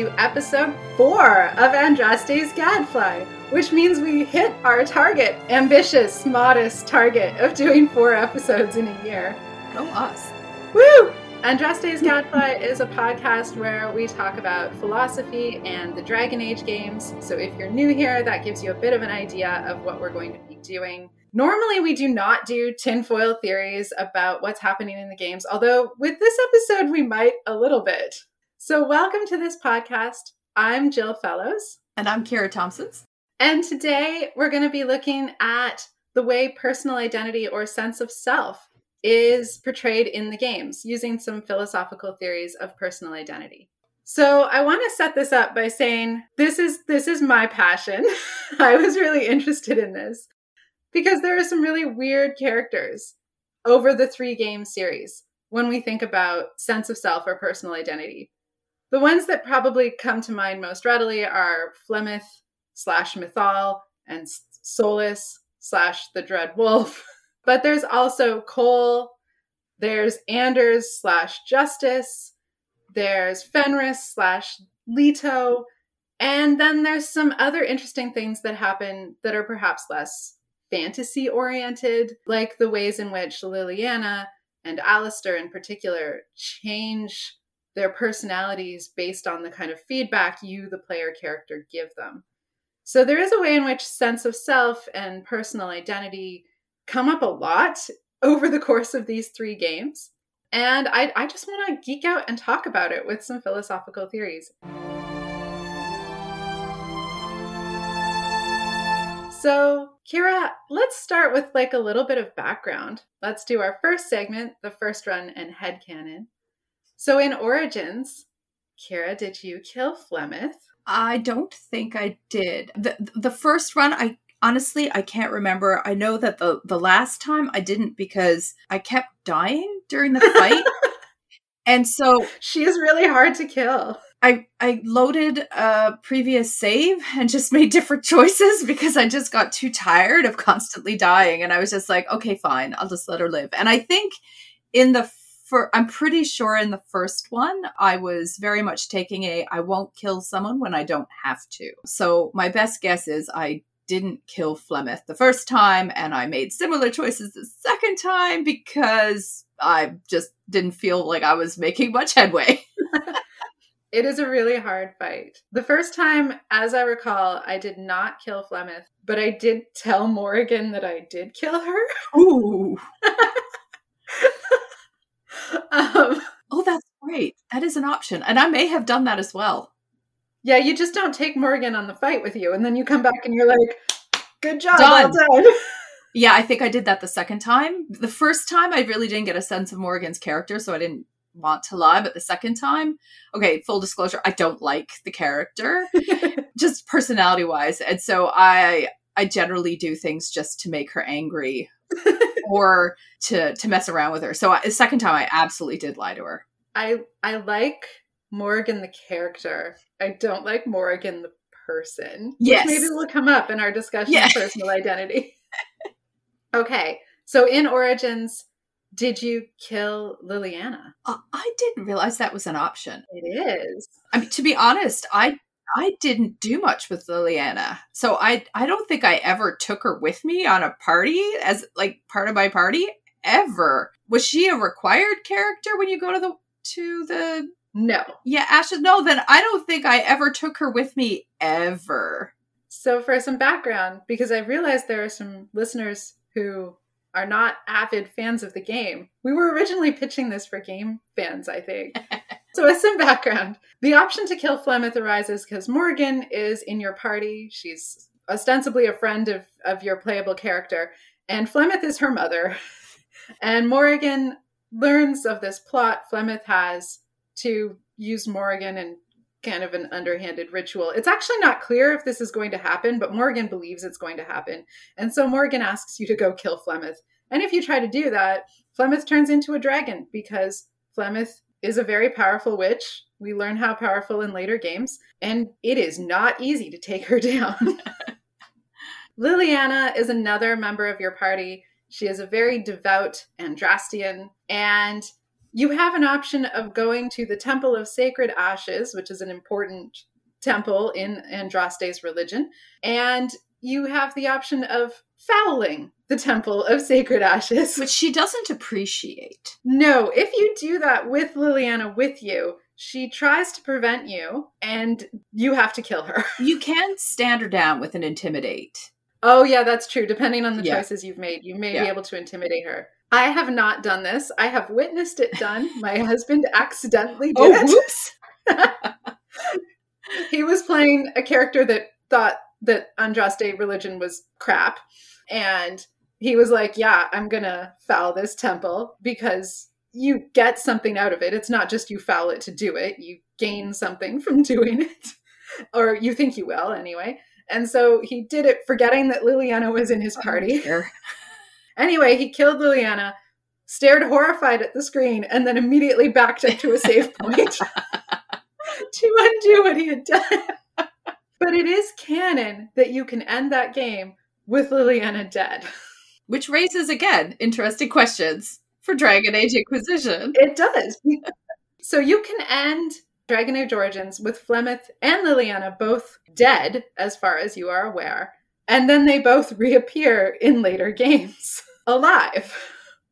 to episode four of Andraste's Gadfly, which means we hit our target, ambitious, modest target of doing four episodes in a year. Go us. Woo! Andraste's Gadfly is a podcast where we talk about philosophy and the Dragon Age games. So if you're new here, that gives you a bit of an idea of what we're going to be doing. Normally, we do not do tinfoil theories about what's happening in the games, although with this episode, we might a little bit. So, welcome to this podcast. I'm Jill Fellows. And I'm Kira Thompsons. And today we're going to be looking at the way personal identity or sense of self is portrayed in the games using some philosophical theories of personal identity. So I want to set this up by saying this is this is my passion. I was really interested in this because there are some really weird characters over the three game series when we think about sense of self or personal identity. The ones that probably come to mind most readily are Flemeth slash Mythal and Solas slash the Dread Wolf. But there's also Cole, there's Anders slash Justice, there's Fenris slash Leto, and then there's some other interesting things that happen that are perhaps less fantasy oriented, like the ways in which Leliana and Alistair in particular change their personalities based on the kind of feedback you, the player character, give them. So there is a way in which sense of self and personal identity come up a lot over the course of these three games. And I, I just want to geek out and talk about it with some philosophical theories. So, Kira, let's start with like a little bit of background. Let's do our first segment, the first run and head canon. So, in Origins, Kira, did you kill Flemeth? I don't think I did. The the first run I honestly I can't remember. I know that the the last time I didn't because I kept dying during the fight. and so she is really hard to kill. I I loaded a previous save and just made different choices because I just got too tired of constantly dying and I was just like, okay, fine, I'll just let her live. And I think in the for I'm pretty sure in the first one I was very much taking a I won't kill someone when I don't have to. So my best guess is I didn't kill Flemeth the first time and I made similar choices the second time because I just didn't feel like I was making much headway. It is a really hard fight. The first time, as I recall, I did not kill Flemeth, but I did tell Morrigan that I did kill her. Ooh. um, oh, that's great. That is an option. And I may have done that as well. Yeah, you just don't take Morrigan on the fight with you, and then you come back and you're like, good job, done. Well done. Yeah, I think I did that the second time. The first time, I really didn't get a sense of Morrigan's character, so I didn't want to lie, but the second time, okay, full disclosure, I don't like the character, just personality wise. And so I I generally do things just to make her angry or to to mess around with her. So I, the second time I absolutely did lie to her. I I like Morrigan the character. I don't like Morrigan the person. Yes. maybe it will come up in our discussion yeah. of personal identity. okay. So in Origins, did you kill Leliana? Uh, I didn't realize that was an option. It is. I mean, to be honest, I I didn't do much with Leliana, so I I don't think I ever took her with me on a party as like part of my party ever. Was she a required character when you go to the to the? No. Yeah, Ashes. No, then I don't think I ever took her with me ever. So for some background, because I realized there are some listeners who are not avid fans of the game. We were originally pitching this for game fans, I think. so, as some background, the option to kill Flemeth arises because Morrigan is in your party. She's ostensibly a friend of, of your playable character, and Flemeth is her mother. and Morrigan learns of this plot Flemeth has to use Morrigan in kind of an underhanded ritual. It's actually not clear if this is going to happen, but Morrigan believes it's going to happen. And so Morrigan asks you to go kill Flemeth. And if you try to do that, Flemeth turns into a dragon because Flemeth is a very powerful witch. We learn how powerful in later games, and it is not easy to take her down. Leliana is another member of your party. She is a very devout Andrastian, and you have an option of going to the Temple of Sacred Ashes, which is an important temple in Andraste's religion, and you have the option of fouling the Temple of Sacred Ashes. Which she doesn't appreciate. No, if you do that with Leliana with you, she tries to prevent you and you have to kill her. You can stand her down with an intimidate. Oh, yeah, that's true. Depending on the Yeah. choices you've made, you may Yeah. be able to intimidate her. I have not done this. I have witnessed it done. My husband accidentally oh, did it. whoops. he was playing a character that thought that Andraste religion was crap. And he was like, Yeah, I'm going to foul this temple because you get something out of it. It's not just you foul it to do it, you gain something from doing it, or you think you will anyway. And so he did it forgetting that Leliana was in his oh, party. Here. Anyway, he killed Leliana, stared horrified at the screen, and then immediately backed up to a safe point to undo what he had done. But it is canon that you can end that game with Leliana dead. Which raises again interesting questions for Dragon Age Inquisition. It does. So you can end Dragon Age Origins with Flemeth and Leliana both dead, as far as you are aware, and then they both reappear in later games alive,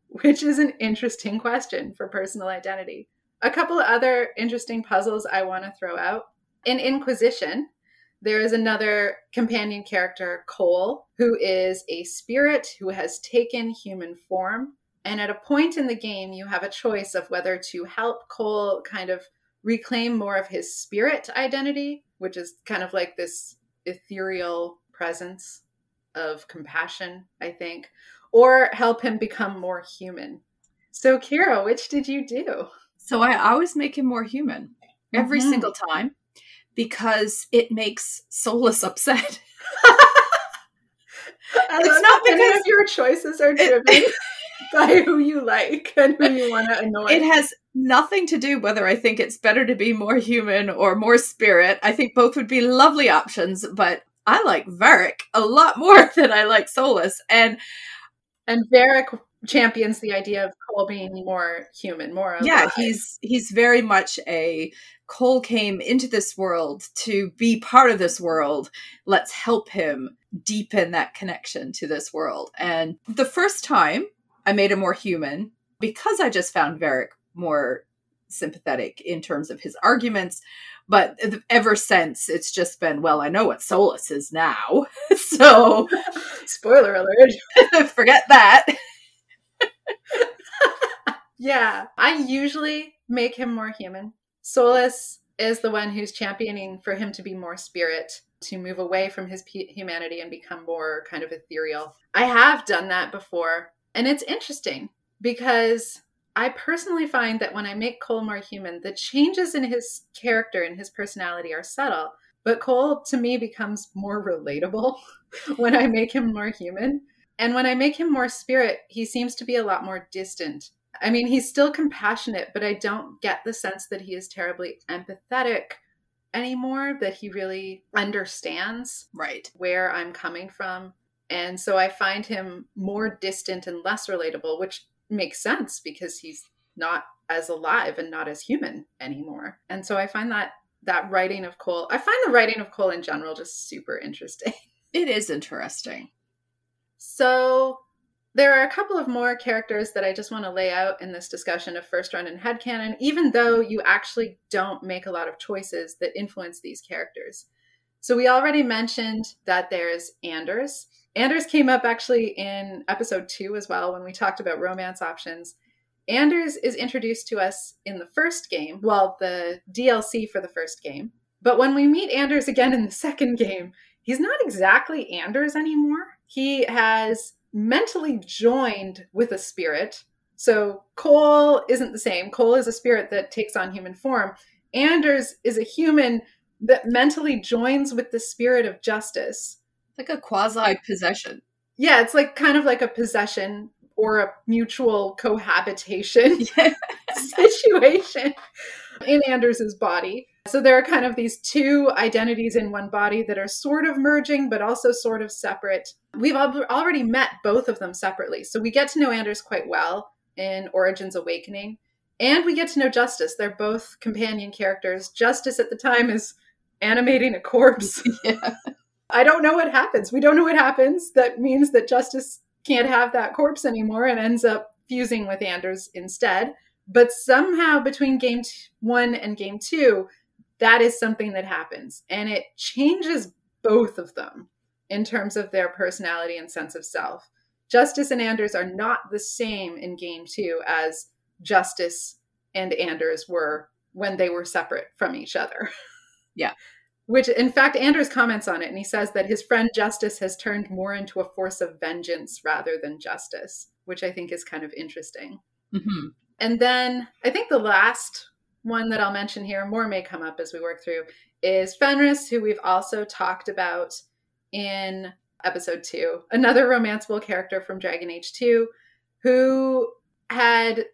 which is an interesting question for personal identity. A couple of other interesting puzzles I want to throw out. In Inquisition, there is another companion character, Cole, who is a spirit who has taken human form. And at a point in the game, you have a choice of whether to help Cole kind of reclaim more of his spirit identity, which is kind of like this ethereal presence of compassion, I think, or help him become more human. So, Kira, which did you do? So I always make him more human every Mhm. single time because it makes Solas upset. It's not because- of your choices are driven by who you like and who you want to annoy. It has nothing to do whether I think it's better to be more human or more spirit. I think both would be lovely options, but I like Varric a lot more than I like Solas. And and Varric champions the idea of Cole being more human, more alive. yeah, he's he's very much a Cole came into this world to be part of this world. Let's help him deepen that connection to this world. And the first time I made him more human because I just found Varric more sympathetic in terms of his arguments. But ever since, it's just been, well, I know what Solas is now. so spoiler alert. forget that. Yeah, I usually make him more human. Solas is the one who's championing for him to be more spirit, to move away from his pu- humanity and become more kind of ethereal. I have done that before, and it's interesting because I personally find that when I make Cole more human, the changes in his character and his personality are subtle. But Cole to me becomes more relatable when I make him more human. And when I make him more spirit, he seems to be a lot more distant. I mean, he's still compassionate, but I don't get the sense that he is terribly empathetic anymore, that he really understands Right. where I'm coming from. And so I find him more distant and less relatable, which makes sense because he's not as alive and not as human anymore. And so I find that that writing of Cole, I find the writing of Cole in general just super interesting. It is interesting. So there are a couple of more characters that I just want to lay out in this discussion of first run and headcanon, even though you actually don't make a lot of choices that influence these characters. So we already mentioned that there's Anders. Anders came up actually in episode two as well when we talked about romance options. Anders is introduced to us in the first game, well, the DLC for the first game. But when we meet Anders again in the second game, he's not exactly Anders anymore. He has mentally joined with a spirit. So Cole isn't the same. Cole is a spirit that takes on human form. Anders is a human that mentally joins with the spirit of justice. Like a quasi possession. Yeah, it's like kind of like a possession or a mutual cohabitation Yeah. situation in Anders's body. So there are kind of these two identities in one body that are sort of merging, but also sort of separate. We've al- already met both of them separately. So we get to know Anders quite well in Origins Awakening. And we get to know Justice. They're both companion characters. Justice at the time is animating a corpse. yeah. I don't know what happens. We don't know what happens. That means that Justice can't have that corpse anymore and ends up fusing with Anders instead. But somehow between game t- one and game two, that is something that happens. And it changes both of them in terms of their personality and sense of self. Justice and Anders are not the same in game two as Justice and Anders were when they were separate from each other. Yeah. Which, in fact, Anders comments on it and he says that his friend Justice has turned more into a force of vengeance rather than justice, which I think is kind of interesting. Mm-hmm. And then I think the last one that I'll mention here, more may come up as we work through, is Fenris, who we've also talked about in episode two, another romanceable character from Dragon Age 2, who had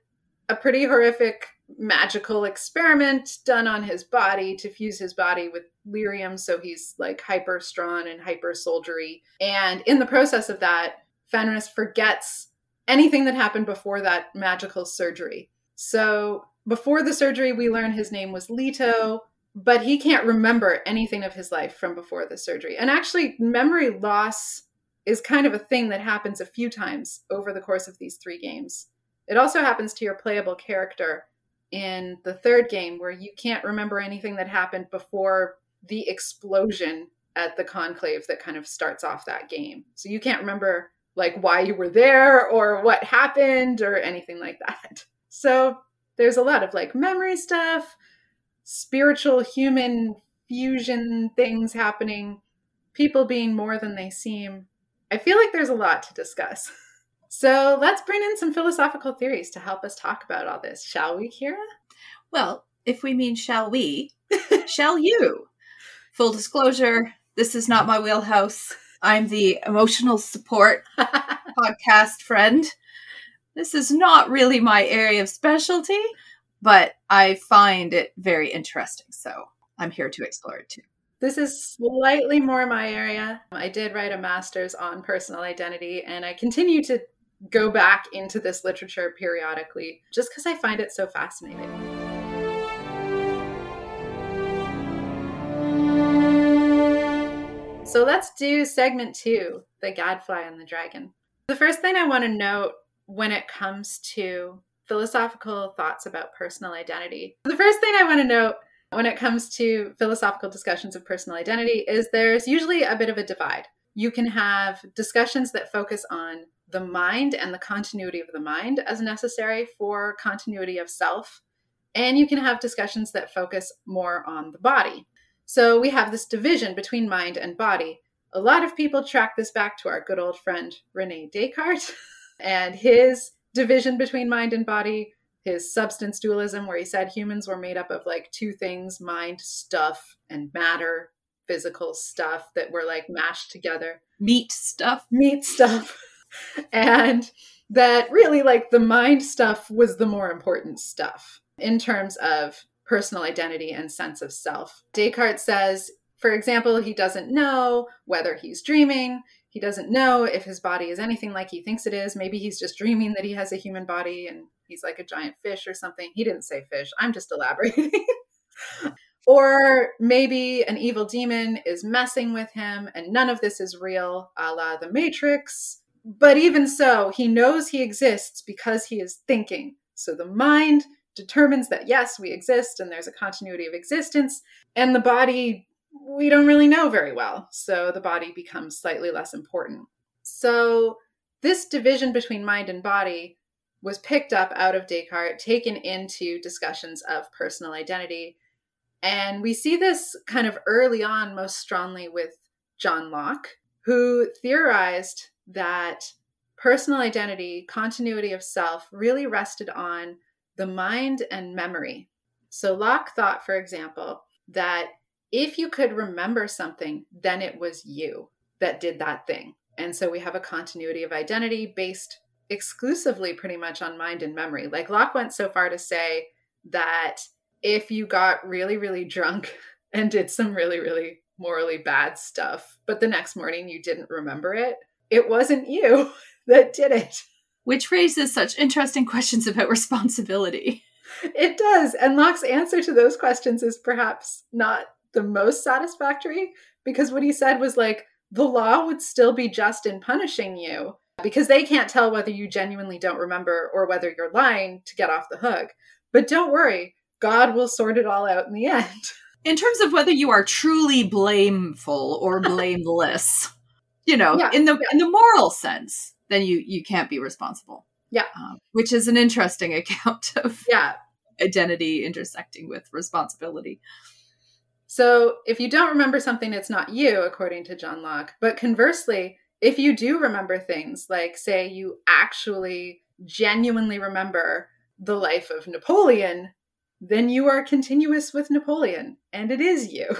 a pretty horrific magical experiment done on his body to fuse his body with lyrium so he's like hyper strong and hyper soldiery and in the process of that fenris forgets anything that happened before that magical surgery. So before the surgery we learn his name was leto but he can't remember anything of his life from before the surgery and actually memory loss is kind of a thing that happens a few times over the course of these three games it also happens to your playable character in the third game where you can't remember anything that happened before the explosion at the conclave that kind of starts off that game. So you can't remember like why you were there or what happened or anything like that. So there's a lot of like memory stuff, spiritual human fusion things happening, people being more than they seem. I feel like there's a lot to discuss. So let's bring in some philosophical theories to help us talk about all this, shall we, Kira? Well, if we mean shall we, shall you? Full disclosure, this is not my wheelhouse. I'm the emotional support podcast friend. This is not really my area of specialty, but I find it very interesting. So I'm here to explore it too. This is slightly more my area. I did write a master's on personal identity, and I continue to go back into this literature periodically just because I find it so fascinating. So let's do segment two the gadfly and the dragon. The first thing I want to note when it comes to philosophical thoughts about personal identity, the first thing I want to note when it comes to philosophical discussions of personal identity is there's usually a bit of a divide. You can have discussions that focus on the mind and the continuity of the mind as necessary for continuity of self. And you can have discussions that focus more on the body. So we have this division between mind and body. A lot of people track this back to our good old friend Rene Descartes and his division between mind and body, his substance dualism, where he said humans were made up of like two things mind, stuff, and matter, physical stuff that were like mashed together. Meat stuff. Meat stuff. and that really like the mind stuff was the more important stuff in terms of personal identity and sense of self. Descartes says, for example, he doesn't know whether he's dreaming. He doesn't know if his body is anything like he thinks it is. Maybe he's just dreaming that he has a human body and he's like a giant fish or something. He didn't say fish. I'm just elaborating. or maybe an evil demon is messing with him and none of this is real, a la the Matrix but even so, he knows he exists because he is thinking. So the mind determines that yes, we exist and there's a continuity of existence, and the body, we don't really know very well. So the body becomes slightly less important. So this division between mind and body was picked up out of Descartes, taken into discussions of personal identity. And we see this kind of early on most strongly with John Locke, who theorized that personal identity, continuity of self, really rested on the mind and memory. So Locke thought, for example, that if you could remember something, then it was you that did that thing. And so we have a continuity of identity based exclusively pretty much on mind and memory. Like Locke went so far to say that if you got really, really drunk and did some really, really morally bad stuff, but the next morning you didn't remember it, it wasn't you that did it. Which raises such interesting questions about responsibility. it does. And Locke's answer to those questions is perhaps not the most satisfactory because what he said was like, the law would still be just in punishing you because they can't tell whether you genuinely don't remember or whether you're lying to get off the hook. But don't worry, God will sort it all out in the end. In terms of whether you are truly blameful or blameless, you know, yeah, in the yeah. in the moral sense, then you you can't be responsible. Yeah, um, which is an interesting account of yeah identity intersecting with responsibility. So if you don't remember something, it's not you, according to John Locke. But conversely, if you do remember things, like say you actually genuinely remember the life of Napoleon, then you are continuous with Napoleon, and it is you.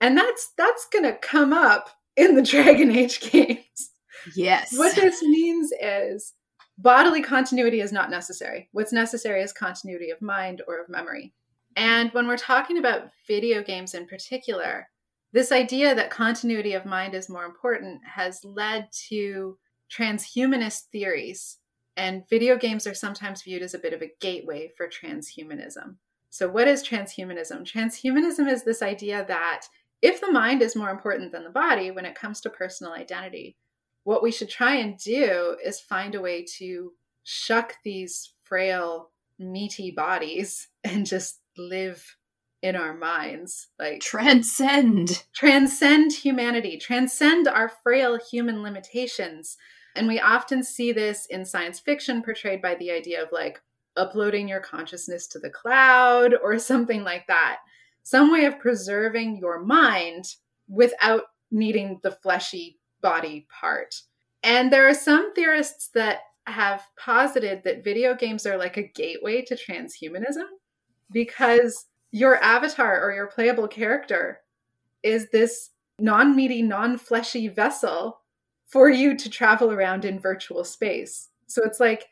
And that's that's gonna come up in the Dragon Age games. Yes. What this means is bodily continuity is not necessary. What's necessary is continuity of mind or of memory. And when we're talking about video games in particular, this idea that continuity of mind is more important has led to transhumanist theories. And video games are sometimes viewed as a bit of a gateway for transhumanism. So, what is transhumanism? Transhumanism is this idea that if the mind is more important than the body when it comes to personal identity, what we should try and do is find a way to shuck these frail, meaty bodies and just live in our minds like transcend. transcend humanity transcend our frail human limitations. And we often see this in science fiction portrayed by the idea of like uploading your consciousness to the cloud or something like that. Some way of preserving your mind without needing the fleshy body part. And there are some theorists that have posited that video games are like a gateway to transhumanism because your avatar or your playable character is this non meaty, non fleshy vessel for you to travel around in virtual space. So it's like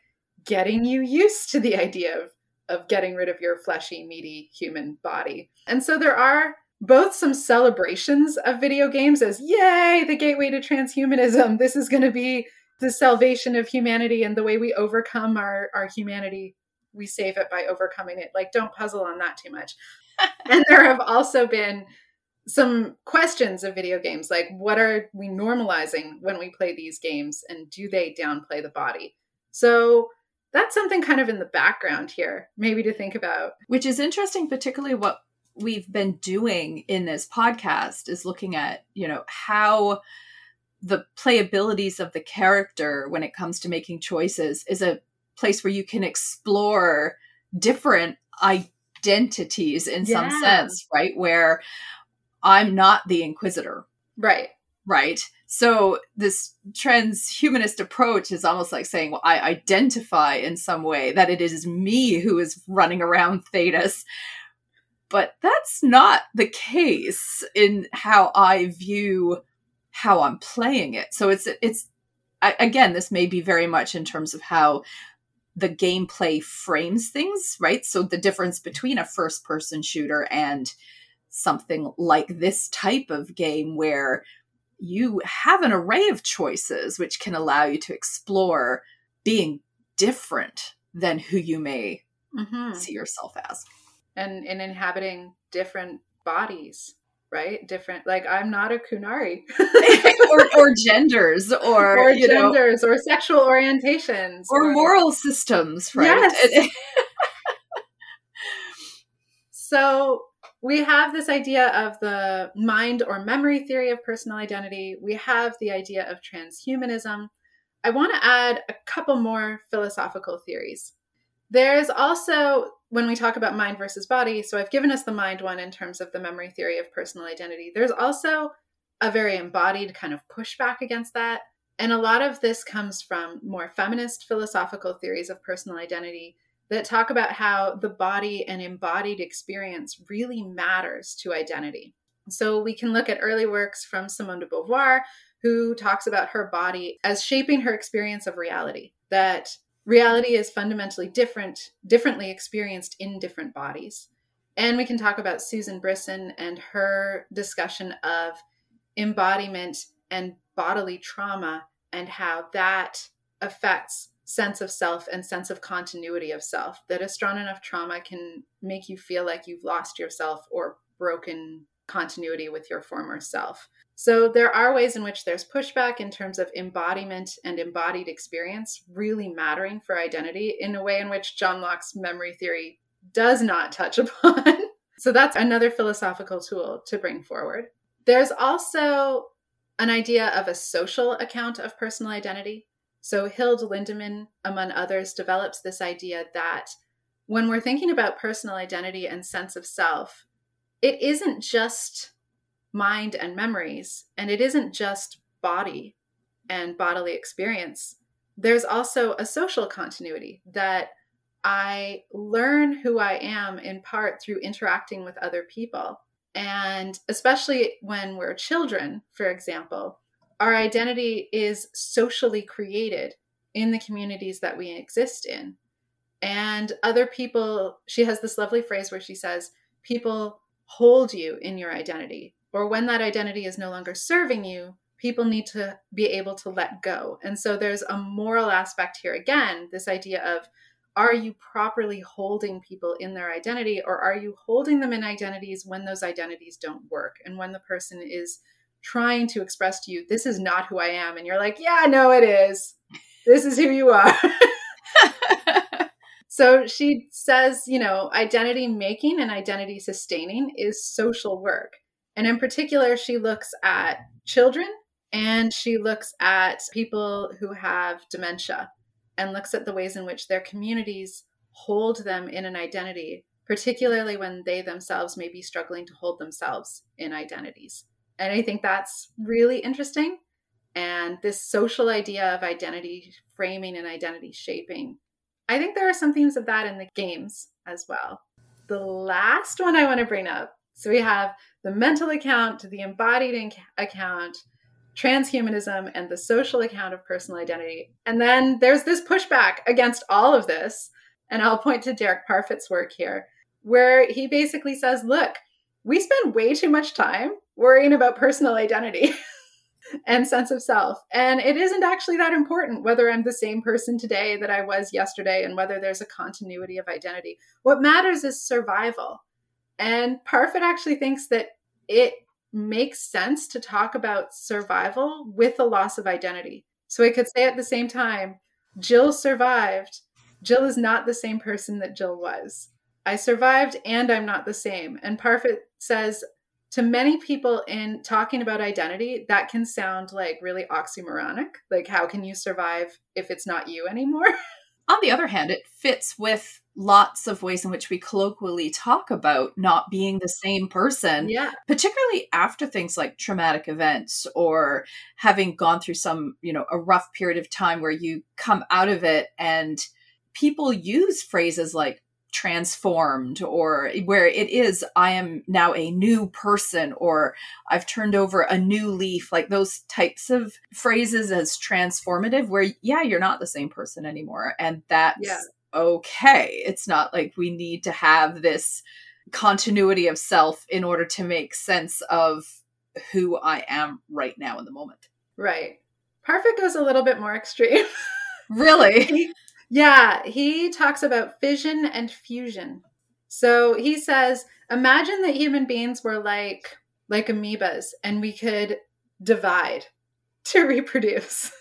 getting you used to the idea of, of getting rid of your fleshy, meaty human body. And so there are both some celebrations of video games as, yay, the gateway to transhumanism. This is going to be the salvation of humanity and the way we overcome our, our humanity we save it by overcoming it. Like, don't puzzle on that too much. and there have also been some questions of video games like, what are we normalizing when we play these games? And do they downplay the body? So, that's something kind of in the background here, maybe to think about. Which is interesting, particularly what we've been doing in this podcast is looking at, you know, how the playabilities of the character when it comes to making choices is a place where you can explore different identities in yeah. some sense, right? Where I'm not the inquisitor. Right. Right. So this transhumanist approach is almost like saying, well, I identify in some way that it is me who is running around Thedas. But that's not the case in how I view how I'm playing it. So it's it's I, again, this may be very much in terms of how the gameplay frames things, right? So the difference between a first person shooter and something like this type of game where you have an array of choices which can allow you to explore being different than who you may mm-hmm. see yourself as and in inhabiting different bodies right? Different, like I'm not a Qunari, or, or genders, or, or genders, know, or sexual orientations, or, or, moral systems, right? Yes. so we have this idea of the mind or memory theory of personal identity. We have the idea of transhumanism. I want to add a couple more philosophical theories. There's also when we talk about mind versus body, so I've given us the mind one in terms of the memory theory of personal identity. There's also a very embodied kind of pushback against that. And a lot of this comes from more feminist philosophical theories of personal identity that talk about how the body and embodied experience really matters to identity. So we can look at early works from Simone de Beauvoir, who talks about her body as shaping her experience of reality, that reality is fundamentally different, differently experienced in different bodies. And we can talk about Susan Brison and her discussion of embodiment and bodily trauma and how that affects sense of self and sense of continuity of self that a strong enough trauma can make you feel like you've lost yourself or broken continuity with your former self. So there are ways in which there's pushback in terms of embodiment and embodied experience really mattering for identity in a way in which John Locke's memory theory does not touch upon. so that's another philosophical tool to bring forward. There's also an idea of a social account of personal identity. So Hilde Lindemann, among others, develops this idea that when we're thinking about personal identity and sense of self, it isn't just mind and memories, and it isn't just body and bodily experience. There's also a social continuity that I learn who I am in part through interacting with other people. And especially when we're children, for example, our identity is socially created in the communities that we exist in. And other people, she has this lovely phrase where she says, people hold you in your identity. Or when that identity is no longer serving you, people need to be able to let go. And so there's a moral aspect here again, this idea of are you properly holding people in their identity or are you holding them in identities when those identities don't work and when the person is trying to express to you this is not who i am and you're like yeah no it is this is who you are So she says, you know, identity making and identity sustaining is social work. And in particular, she looks at children and she looks at people who have dementia and looks at the ways in which their communities hold them in an identity, particularly when they themselves may be struggling to hold themselves in identities. And I think that's really interesting. And this social idea of identity framing and identity shaping I think there are some themes of that in the games as well. The last one I want to bring up so we have the mental account, the embodied account, transhumanism, and the social account of personal identity. And then there's this pushback against all of this. And I'll point to Derek Parfit's work here, where he basically says, look, we spend way too much time worrying about personal identity. and sense of self. And it isn't actually that important whether I'm the same person today that I was yesterday and whether there's a continuity of identity. What matters is survival. And Parfit actually thinks that it makes sense to talk about survival with the loss of identity. So I could say at the same time, Jill survived. Jill is not the same person that Jill was. I survived and I'm not the same. And Parfit says to many people in talking about identity, that can sound like really oxymoronic. Like, how can you survive if it's not you anymore? On the other hand, it fits with lots of ways in which we colloquially talk about not being the same person. Yeah. Particularly after things like traumatic events or having gone through some, you know, a rough period of time where you come out of it and people use phrases like transformed or where it is i am now a new person or i've turned over a new leaf like those types of phrases as transformative where yeah you're not the same person anymore and that's yeah. Okay. It's not like we need to have this continuity of self in order to make sense of who i am right now in the moment. Right. Parfit goes a little bit more extreme. Really? Yeah, he talks about fission and fusion. So he says, imagine that human beings were like like amoebas and we could divide to reproduce.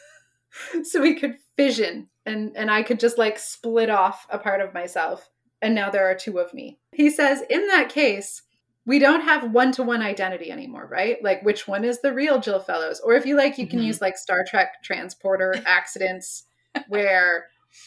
so we could fission and and I could just like split off a part of myself and now there are two of me. He says in that case, we don't have one-to-one identity anymore, right? Like which one is the real Jill Fellows? Or if you like you can mm-hmm. use like Star Trek transporter accidents where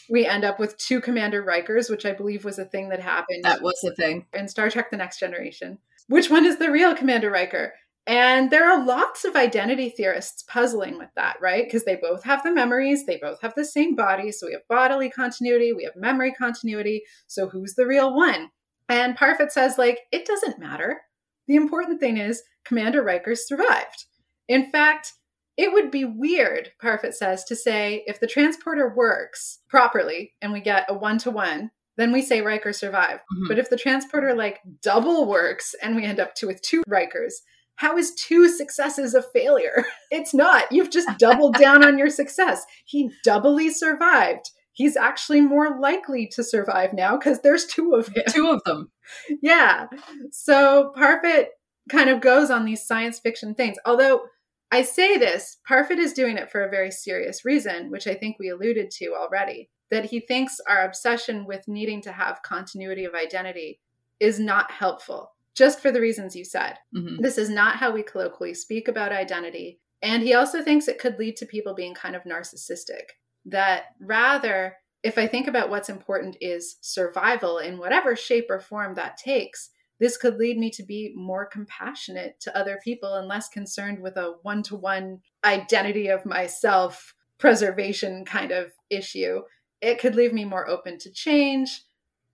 we end up with two Commander Rikers, which I believe was a thing that happened. That was the thing. In Star Trek The Next Generation. Which one is the real Commander Riker? And there are lots of identity theorists puzzling with that, right? Because they both have the memories, they both have the same body. So we have bodily continuity, we have memory continuity. So who's the real one? And Parfit says, like, it doesn't matter. The important thing is Commander Riker survived. In fact, it would be weird, Parfit says, to say if the transporter works properly and we get a one to one, then we say Riker survived. Mm-hmm. But if the transporter like double works and we end up to with two Rikers, how is two successes a failure? It's not. You've just doubled down on your success. He doubly survived. he's actually more likely to survive now because there's two of him. Two of them. yeah. So Parfit kind of goes on these science fiction things. Although I say this, Parfit is doing it for a very serious reason, which I think we alluded to already. That he thinks our obsession with needing to have continuity of identity is not helpful, just for the reasons you said. Mm-hmm. This is not how we colloquially speak about identity. And he also thinks it could lead to people being kind of narcissistic. That rather, if I think about what's important is survival in whatever shape or form that takes, this could lead me to be more compassionate to other people and less concerned with a one to one identity of myself preservation kind of issue. It could leave me more open to change.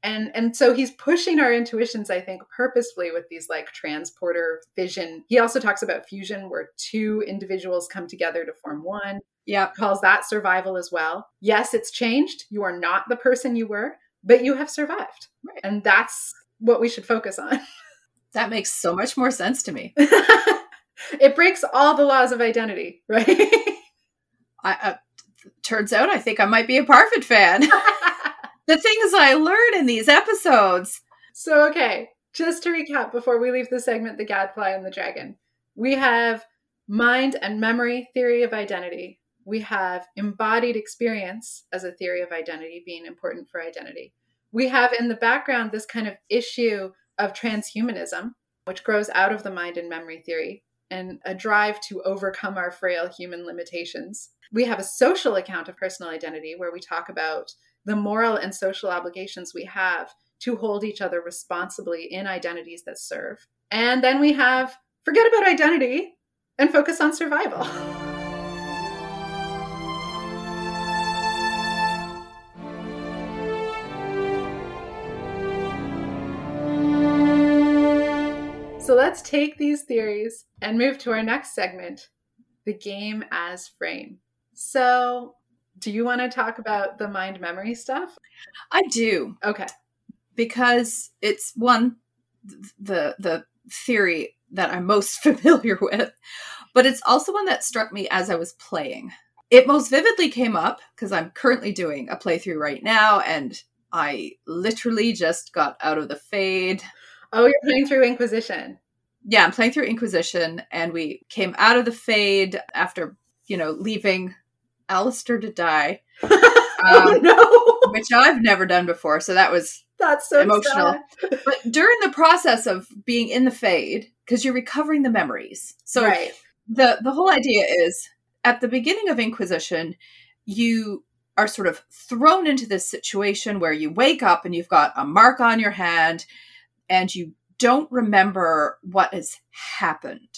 And, and so he's pushing our intuitions, I think, purposefully with these like transporter fission. He also talks about fusion, where two individuals come together to form one. Yeah. Calls that survival as well. Yes, it's changed. You are not the person you were, but you have survived. Right. And that's what we should focus on. That makes so much more sense to me. it breaks all the laws of identity, right? I uh, turns out I think I might be a Parfit fan. the things I learn in these episodes. so, okay, just to recap before we leave the segment The Gadfly and the Dragon, we have mind and memory theory of identity. We have embodied experience as a theory of identity being important for identity. We have in the background this kind of issue of transhumanism, which grows out of the mind and memory theory, and a drive to overcome our frail human limitations. We have a social account of personal identity where we talk about the moral and social obligations we have to hold each other responsibly in identities that serve. And then we have forget about identity and focus on survival. So let's take these theories and move to our next segment the game as frame. So, do you want to talk about the mind memory stuff? I do Okay. because it's one the the theory that I'm most familiar with, but it's also one that struck me as I was playing. It most vividly came up because I'm currently doing a playthrough right now and I literally just got out of the fade. Oh, you're playing through Inquisition. Yeah, I'm playing through Inquisition and we came out of the fade after, you know, leaving Alistair to die, oh Um, no. which I've never done before. So that was That's so emotional. sad. but during the process of being in the fade because you're recovering the memories so right. the the whole idea is at the beginning of inquisition you are sort of thrown into this situation where you wake up and you've got a mark on your hand and you don't remember what has happened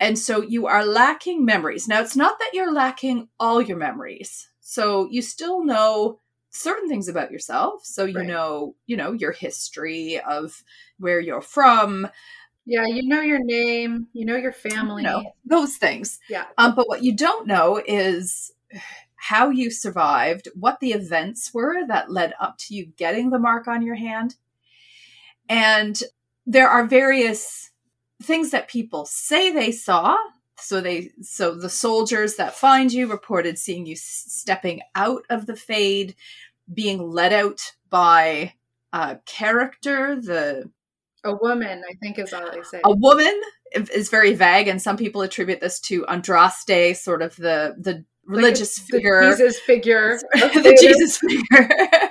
and so you are lacking memories now it's not that you're lacking all your memories so you still know certain things about yourself so you Right. know you know your history of where you're from Yeah, you know your name, you know your family. you know those things Yeah. um, but what you don't know is how you survived what the events were that led up to you getting the mark on your hand and there are various things that people say they saw so they so the soldiers that find you reported seeing you stepping out of the fade being led out by a character the A woman, I think is all they say. a woman is very vague and some people attribute this to andraste sort of the the Like religious the figure Jesus figure. the jesus figure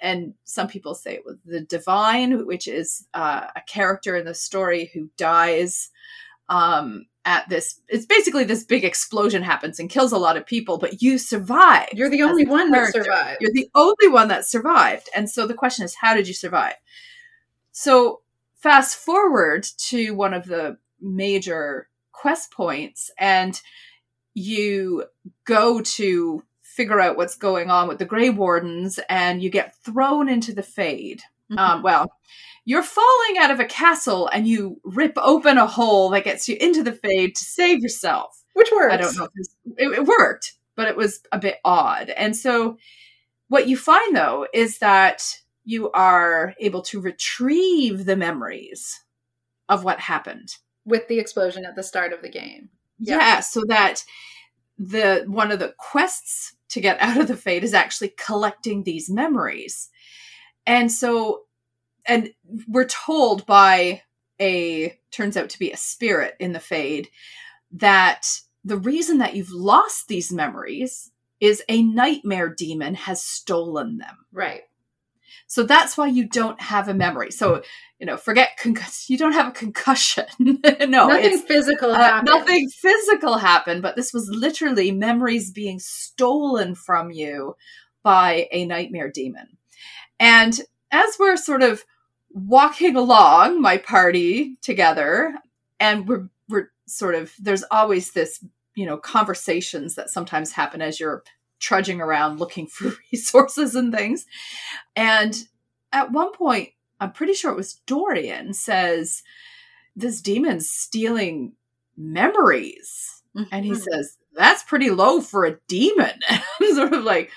and some people say it was the divine which is uh, a character in the story who dies um at this it's basically this big explosion happens and kills a lot of people but you survive You're the only one that survived. You're the only one that survived. And so the question is, how did you survive? So fast forward to one of the major quest points, and you go to figure out what's going on with the Grey Wardens, and you get thrown into the Fade. Mhm. Um, well, you're falling out of a castle, and you rip open a hole that gets you into the Fade to save yourself. Which works. I don't know if this, it, it worked, but it was a bit odd. And so, what you find though is that you are able to retrieve the memories of what happened. With the explosion at the start of the game. Yeah. Yeah. so that the one of the quests to get out of the fade is actually collecting these memories. And so, and we're told by a, turns out to be a spirit in the fade, that the reason that you've lost these memories is a nightmare demon has stolen them. Right. So that's why you don't have a memory. So, you know, forget concuss- you don't have a concussion. no, nothing physical uh, happened. nothing physical happened, but this was literally memories being stolen from you by a nightmare demon. And as we're sort of walking along my party together and we're we're sort of there's always this you know conversations that sometimes happen as you're trudging around looking for resources and things. And at one point i'm pretty sure it was dorian says this demon's stealing memories. Mm-hmm. and he mm-hmm. says that's pretty low for a demon. I'm sort of like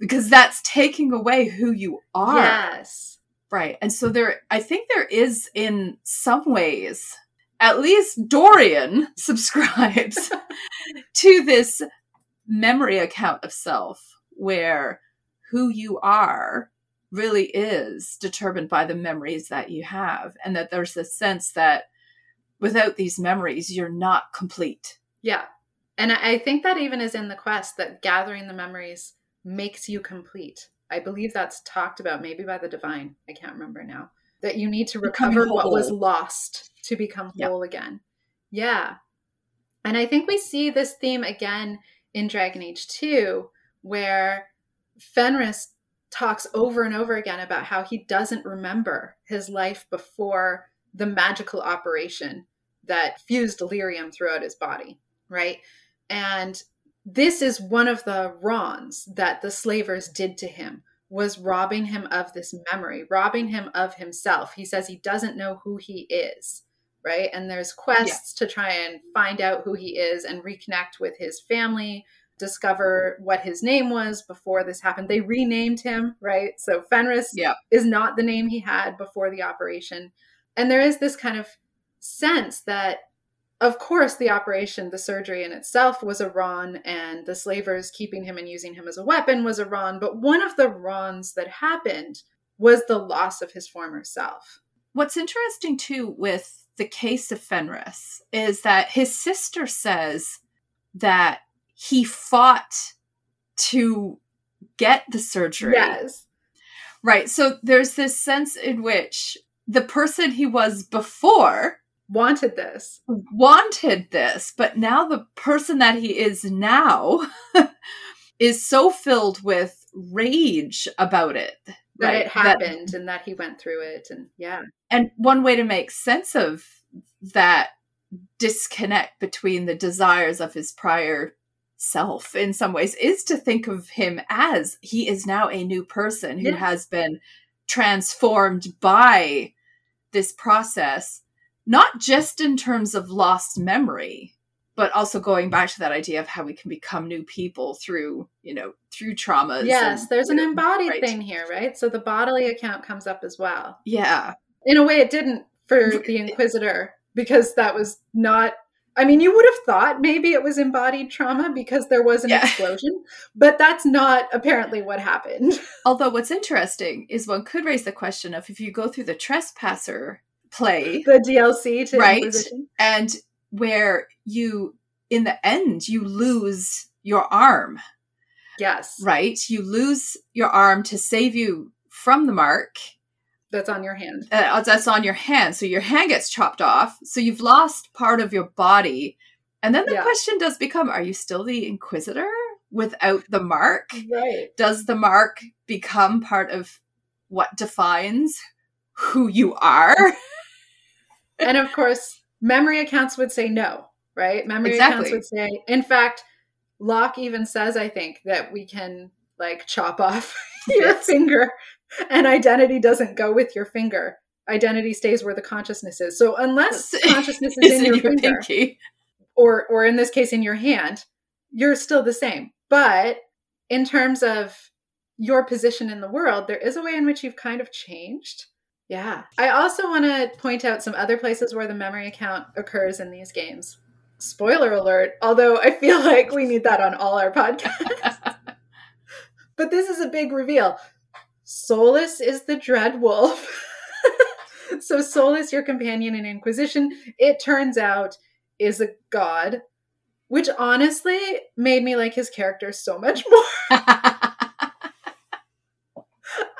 because that's taking away who you are. Yes. Right. And so there i think there is in some ways at least Dorian subscribes to this memory account of self where who you are really is determined by the memories that you have and that there's a sense that without these memories you're not complete. Yeah. And i think that even is in the quest that gathering the memories makes you complete. I believe that's talked about maybe by the divine. I can't remember now. That you need to recover what was lost to become whole again. Yeah. And I think we see this theme again in Dragon Age 2, where Fenris talks over and over again about how he doesn't remember his life before the magical operation that fused lyrium throughout his body, right? And this is one of the wrongs that the slavers did to him was robbing him of this memory, robbing him of himself. He says he doesn't know who he is, right? And there's quests yeah. to try and find out who he is and reconnect with his family, discover what his name was before this happened. They renamed him, right? So Fenris yeah. is not the name he had before the operation. And there is this kind of sense that of course, the operation, the surgery in itself was a Ron, and the slavers keeping him and using him as a weapon was a Ron. But one of the Rons that happened was the loss of his former self. What's interesting too with the case of Fenris is that his sister says that he fought to get the surgery. Yes. Right. So there's this sense in which the person he was before wanted this. Wanted this, but now the person that he is now is so filled with rage about it. That right? it happened that, and that he went through it and yeah. And one way to make sense of that disconnect between the desires of his prior self in some ways is to think of him as he is now a new person who yeah. has been transformed by this process not just in terms of lost memory, but also going back to that idea of how we can become new people through, you know, through traumas. Yes, and, there's an know, embodied right. thing here, right? So the bodily account comes up as well. Yeah. In a way, it didn't for the Inquisitor because that was not. I mean, you would have thought maybe it was embodied trauma because there was an yeah. explosion, but that's not apparently what happened. Although, what's interesting is one could raise the question of if you go through the trespasser play the DLC to right Inquisition. and where you in the end you lose your arm. Yes. Right? You lose your arm to save you from the mark. That's on your hand. Uh, that's on your hand. So your hand gets chopped off. So you've lost part of your body. And then the yeah. question does become are you still the inquisitor without the mark? Right. Does the mark become part of what defines who you are? And of course, memory accounts would say no, right? Memory exactly. accounts would say, in fact, Locke even says, I think, that we can like chop off your finger and identity doesn't go with your finger. Identity stays where the consciousness is. So unless consciousness is in, in, your, your finger, pinky. or or in this case in your hand, you're still the same. But in terms of your position in the world, there is a way in which you've kind of changed. Yeah. I also want to point out some other places where the memory account occurs in these games. Spoiler alert, although I feel like we need that on all our podcasts. but this is a big reveal. Solas is the dread wolf. so Solas, your companion in Inquisition, it turns out is a god, which honestly made me like his character so much more.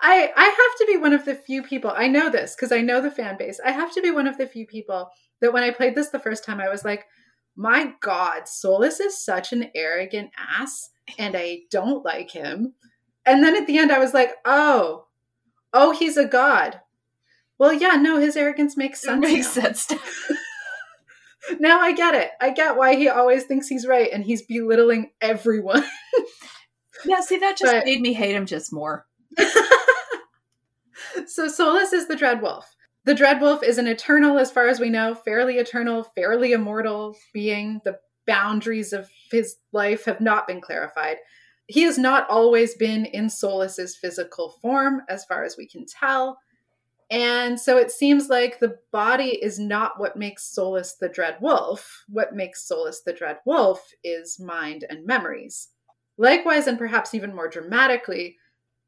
I I have to be one of the few people. I know this because I know the fan base. I have to be one of the few people that when I played this the first time, I was like, "My God, Solas is such an arrogant ass, and I don't like him." And then at the end, I was like, "Oh, oh, he's a god." Well, yeah, no, his arrogance makes sense. It makes now. sense. now I get it. I get why he always thinks he's right and he's belittling everyone. yeah, see, that just But- made me hate him just more. so Solas is the Dread Wolf. The Dread Wolf is an eternal, as far as we know, fairly eternal, fairly immortal being. The boundaries of his life have not been clarified. He has not always been in Solas's physical form, as far as we can tell. And so it seems like the body is not what makes Solas the Dread Wolf. What makes Solas the Dread Wolf is mind and memories. Likewise, and perhaps even more dramatically,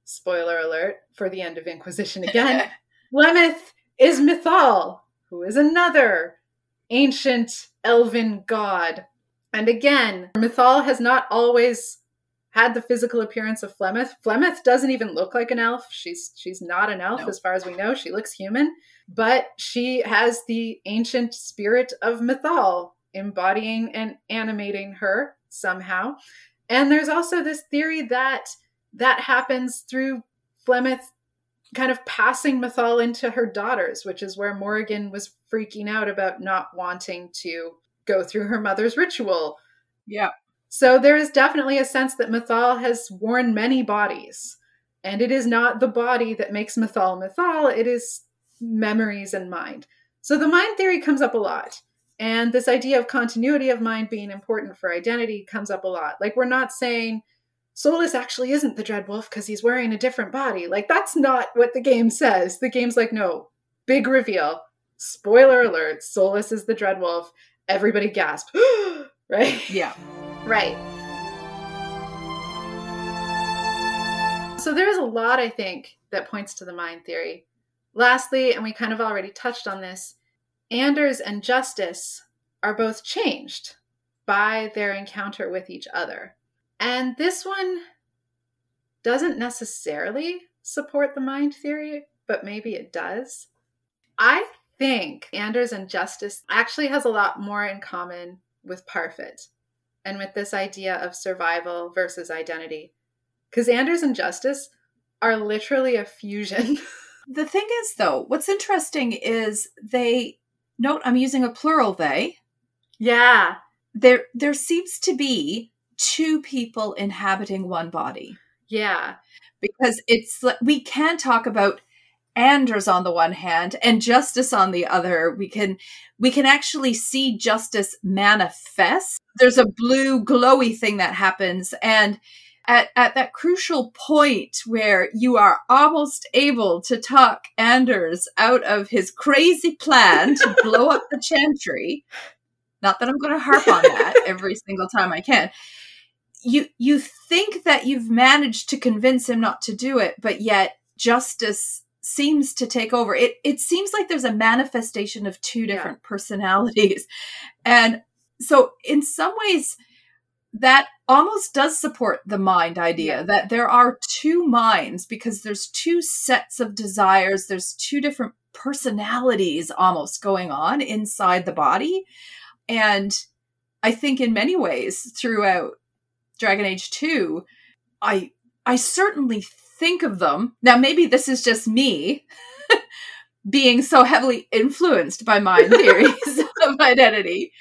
spoiler alert for the end of Inquisition again, Flemeth is Mythal, who is another ancient elven god. And again, Mythal has not always had the physical appearance of Flemeth. Flemeth doesn't even look like an elf. She's she's not an elf No. as far as we know. She looks human, but she has the ancient spirit of Mythal embodying and animating her somehow. And there's also this theory that that happens through Flemeth kind of passing Mythal into her daughters, which is where Morrigan was freaking out about not wanting to go through her mother's ritual. Yeah. So there is definitely a sense that Mythal has worn many bodies. And it is not the body that makes Mythal Mythal, it is memories and mind. So the mind theory comes up a lot. And this idea of continuity of mind being important for identity comes up a lot. Like, we're not saying Solas actually isn't the Dread Wolf because he's wearing a different body. Like, that's not what the game says. The game's like, no, big reveal. Spoiler alert Solas is the Dread Wolf. Everybody gasp. right? Yeah. Right. So there is a lot, I think, that points to the mind theory. Lastly, and we kind of already touched on this, Anders and Justice are both changed by their encounter with each other. And this one doesn't necessarily support the mind theory, but maybe it does. I think Anders and Justice actually has a lot more in common with Parfit and with this idea of survival versus identity. Because Anders and Justice are literally a fusion. The thing is, though, what's interesting is they note I'm using a plural they. yeah. There there seems to be two people inhabiting one body. Yeah. Because it's we can talk about Anders on the one hand and justice on the other. We can we can actually see justice manifest. There's a blue glowy thing that happens and at, at that crucial point where you are almost able to talk Anders out of his crazy plan to blow up the chantry. Not that I'm going to harp on that every single time I can. You you think that you've managed to convince him not to do it, but yet justice seems to take over. It it seems like there's a manifestation of two Yeah. different personalities. And so in some ways that almost does support the mind idea Yeah. that there are two minds because there's two sets of desires, there's two different personalities almost going on inside the body. And I think in many ways throughout Dragon Age 2, I I certainly think of them. Now maybe this is just me being so heavily influenced by my theories of identity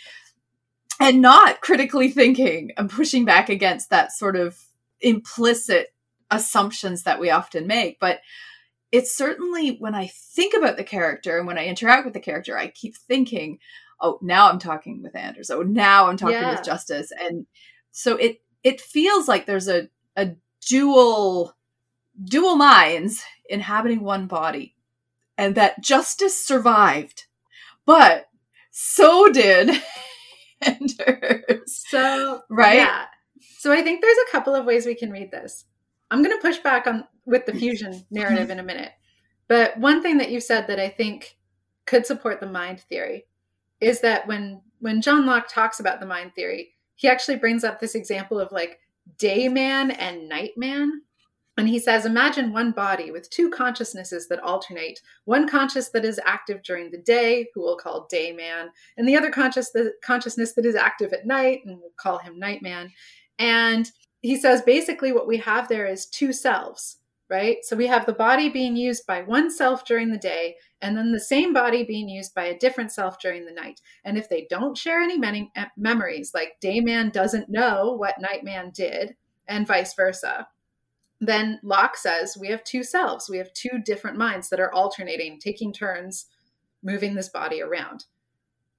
and not critically thinking and pushing back against that sort of implicit assumptions that we often make. But it's certainly when I think about the character and when I interact with the character, I keep thinking, oh, now I'm talking with Anders. Oh, now I'm talking Yeah. with Justice. And so it it feels like there's a, a dual dual minds inhabiting one body. And that Justice survived. But so did Anders. So, Right? Yeah. So I think there's a couple of ways we can read this. I'm going to push back on with the fusion narrative in a minute. But one thing that you said that I think could support the mind theory is that when when John Locke talks about the mind theory, he actually brings up this example of like day man and night man. And he says, imagine one body with two consciousnesses that alternate. One conscious that is active during the day, who we'll call day man, and the other conscious the consciousness that is active at night, and we'll call him night man. And he says basically what we have there is two selves right? So we have the body being used by one self during the day, and then the same body being used by a different self during the night. And if they don't share any many eh, memories, like Dayman doesn't know what Nightman did, and vice versa, then Locke says we have two selves. We have two different minds that are alternating, taking turns moving this body around.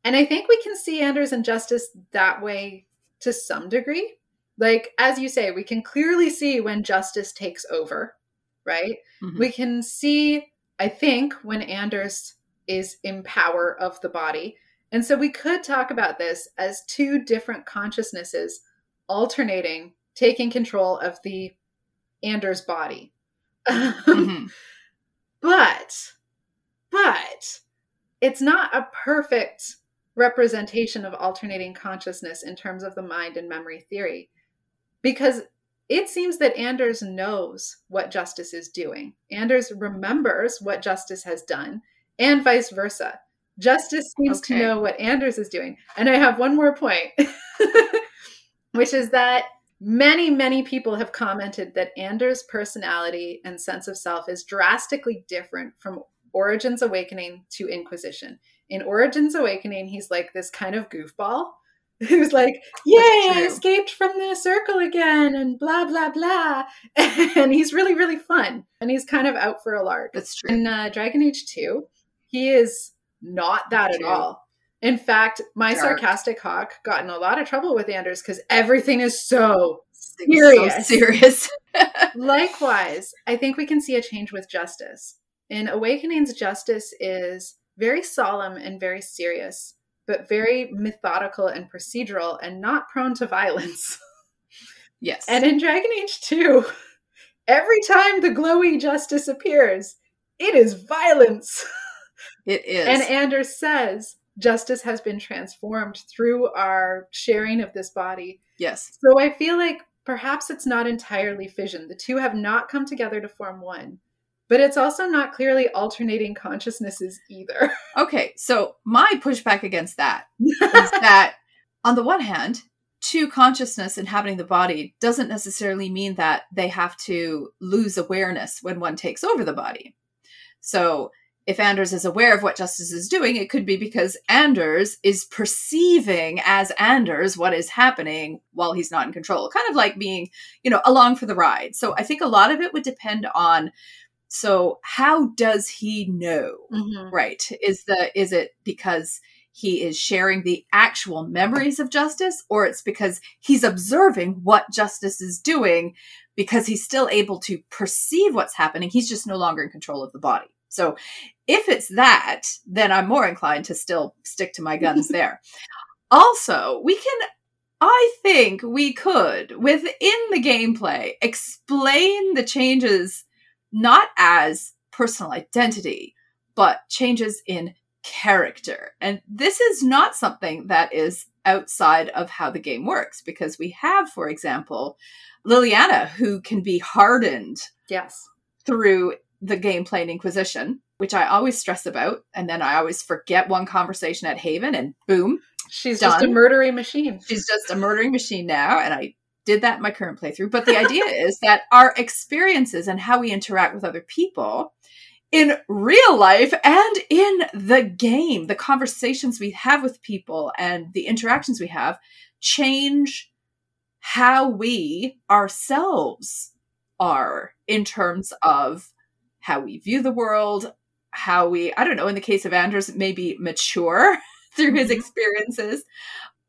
And I think we can see Anders and Justice that way to some degree. Like, as you say, we can clearly see when Justice takes over right? Mm-hmm. We can see, I think, when Anders is in power of the body. And so we could talk about this as two different consciousnesses alternating, taking control of the Anders body. mm-hmm. But, but it's not a perfect representation of alternating consciousness in terms of the mind and memory theory because it seems that Anders knows what Justice is doing. Anders remembers what Justice has done, and vice versa. Justice seems okay. to know what Anders is doing. And I have one more point, which is that many, many people have commented that Anders' personality and sense of self is drastically different from Origins Awakening to Inquisition. In Origins Awakening, he's like this kind of goofball who's like, Yay, I escaped from the circle again, and blah, blah, blah. and he's really, really fun. And he's kind of out for a lark. That's true. In uh, Dragon Age 2, he is not that at all. In fact, my Dark. sarcastic Hawke got in a lot of trouble with Anders because everything is so serious. So serious. Likewise, I think we can see a change with justice. In Awakenings, justice is very solemn and very serious but very methodical and procedural and not prone to violence. Yes. And in Dragon Age 2, every time the glowy justice appears, it is violence. It is. And Anders says justice has been transformed through our sharing of this body. Yes. So I feel like perhaps it's not entirely fission. The two have not come together to form one but it's also not clearly alternating consciousnesses either. Okay, so my pushback against that is that on the one hand, two consciousness inhabiting the body doesn't necessarily mean that they have to lose awareness when one takes over the body. So if Anders is aware of what Justice is doing, it could be because Anders is perceiving as Anders what is happening while he's not in control, kind of like being, you know, along for the ride. So I think a lot of it would depend on so how does he know? Mm-hmm. Right? Is the is it because he is sharing the actual memories of justice or it's because he's observing what justice is doing because he's still able to perceive what's happening he's just no longer in control of the body so if it's that then i'm more inclined to still stick to my guns there also we can i think we could within the gameplay explain the changes not as personal identity, but changes in character. And this is not something that is outside of how the game works because we have, for example, Leliana, who can be hardened. Yes. Through the gameplay in Inquisition, which I always stress about. And then I always forget one conversation at Haven and boom. She's done. just a murdering machine. She's just a murdering machine now. And I did that in my current playthrough. But the idea is that our experiences and how we interact with other people in real life and in the game, the conversations we have with people and the interactions we have change how we ourselves are in terms of how we view the world, how we, I don't know, in the case of Anders, maybe mature through his mm-hmm. experiences,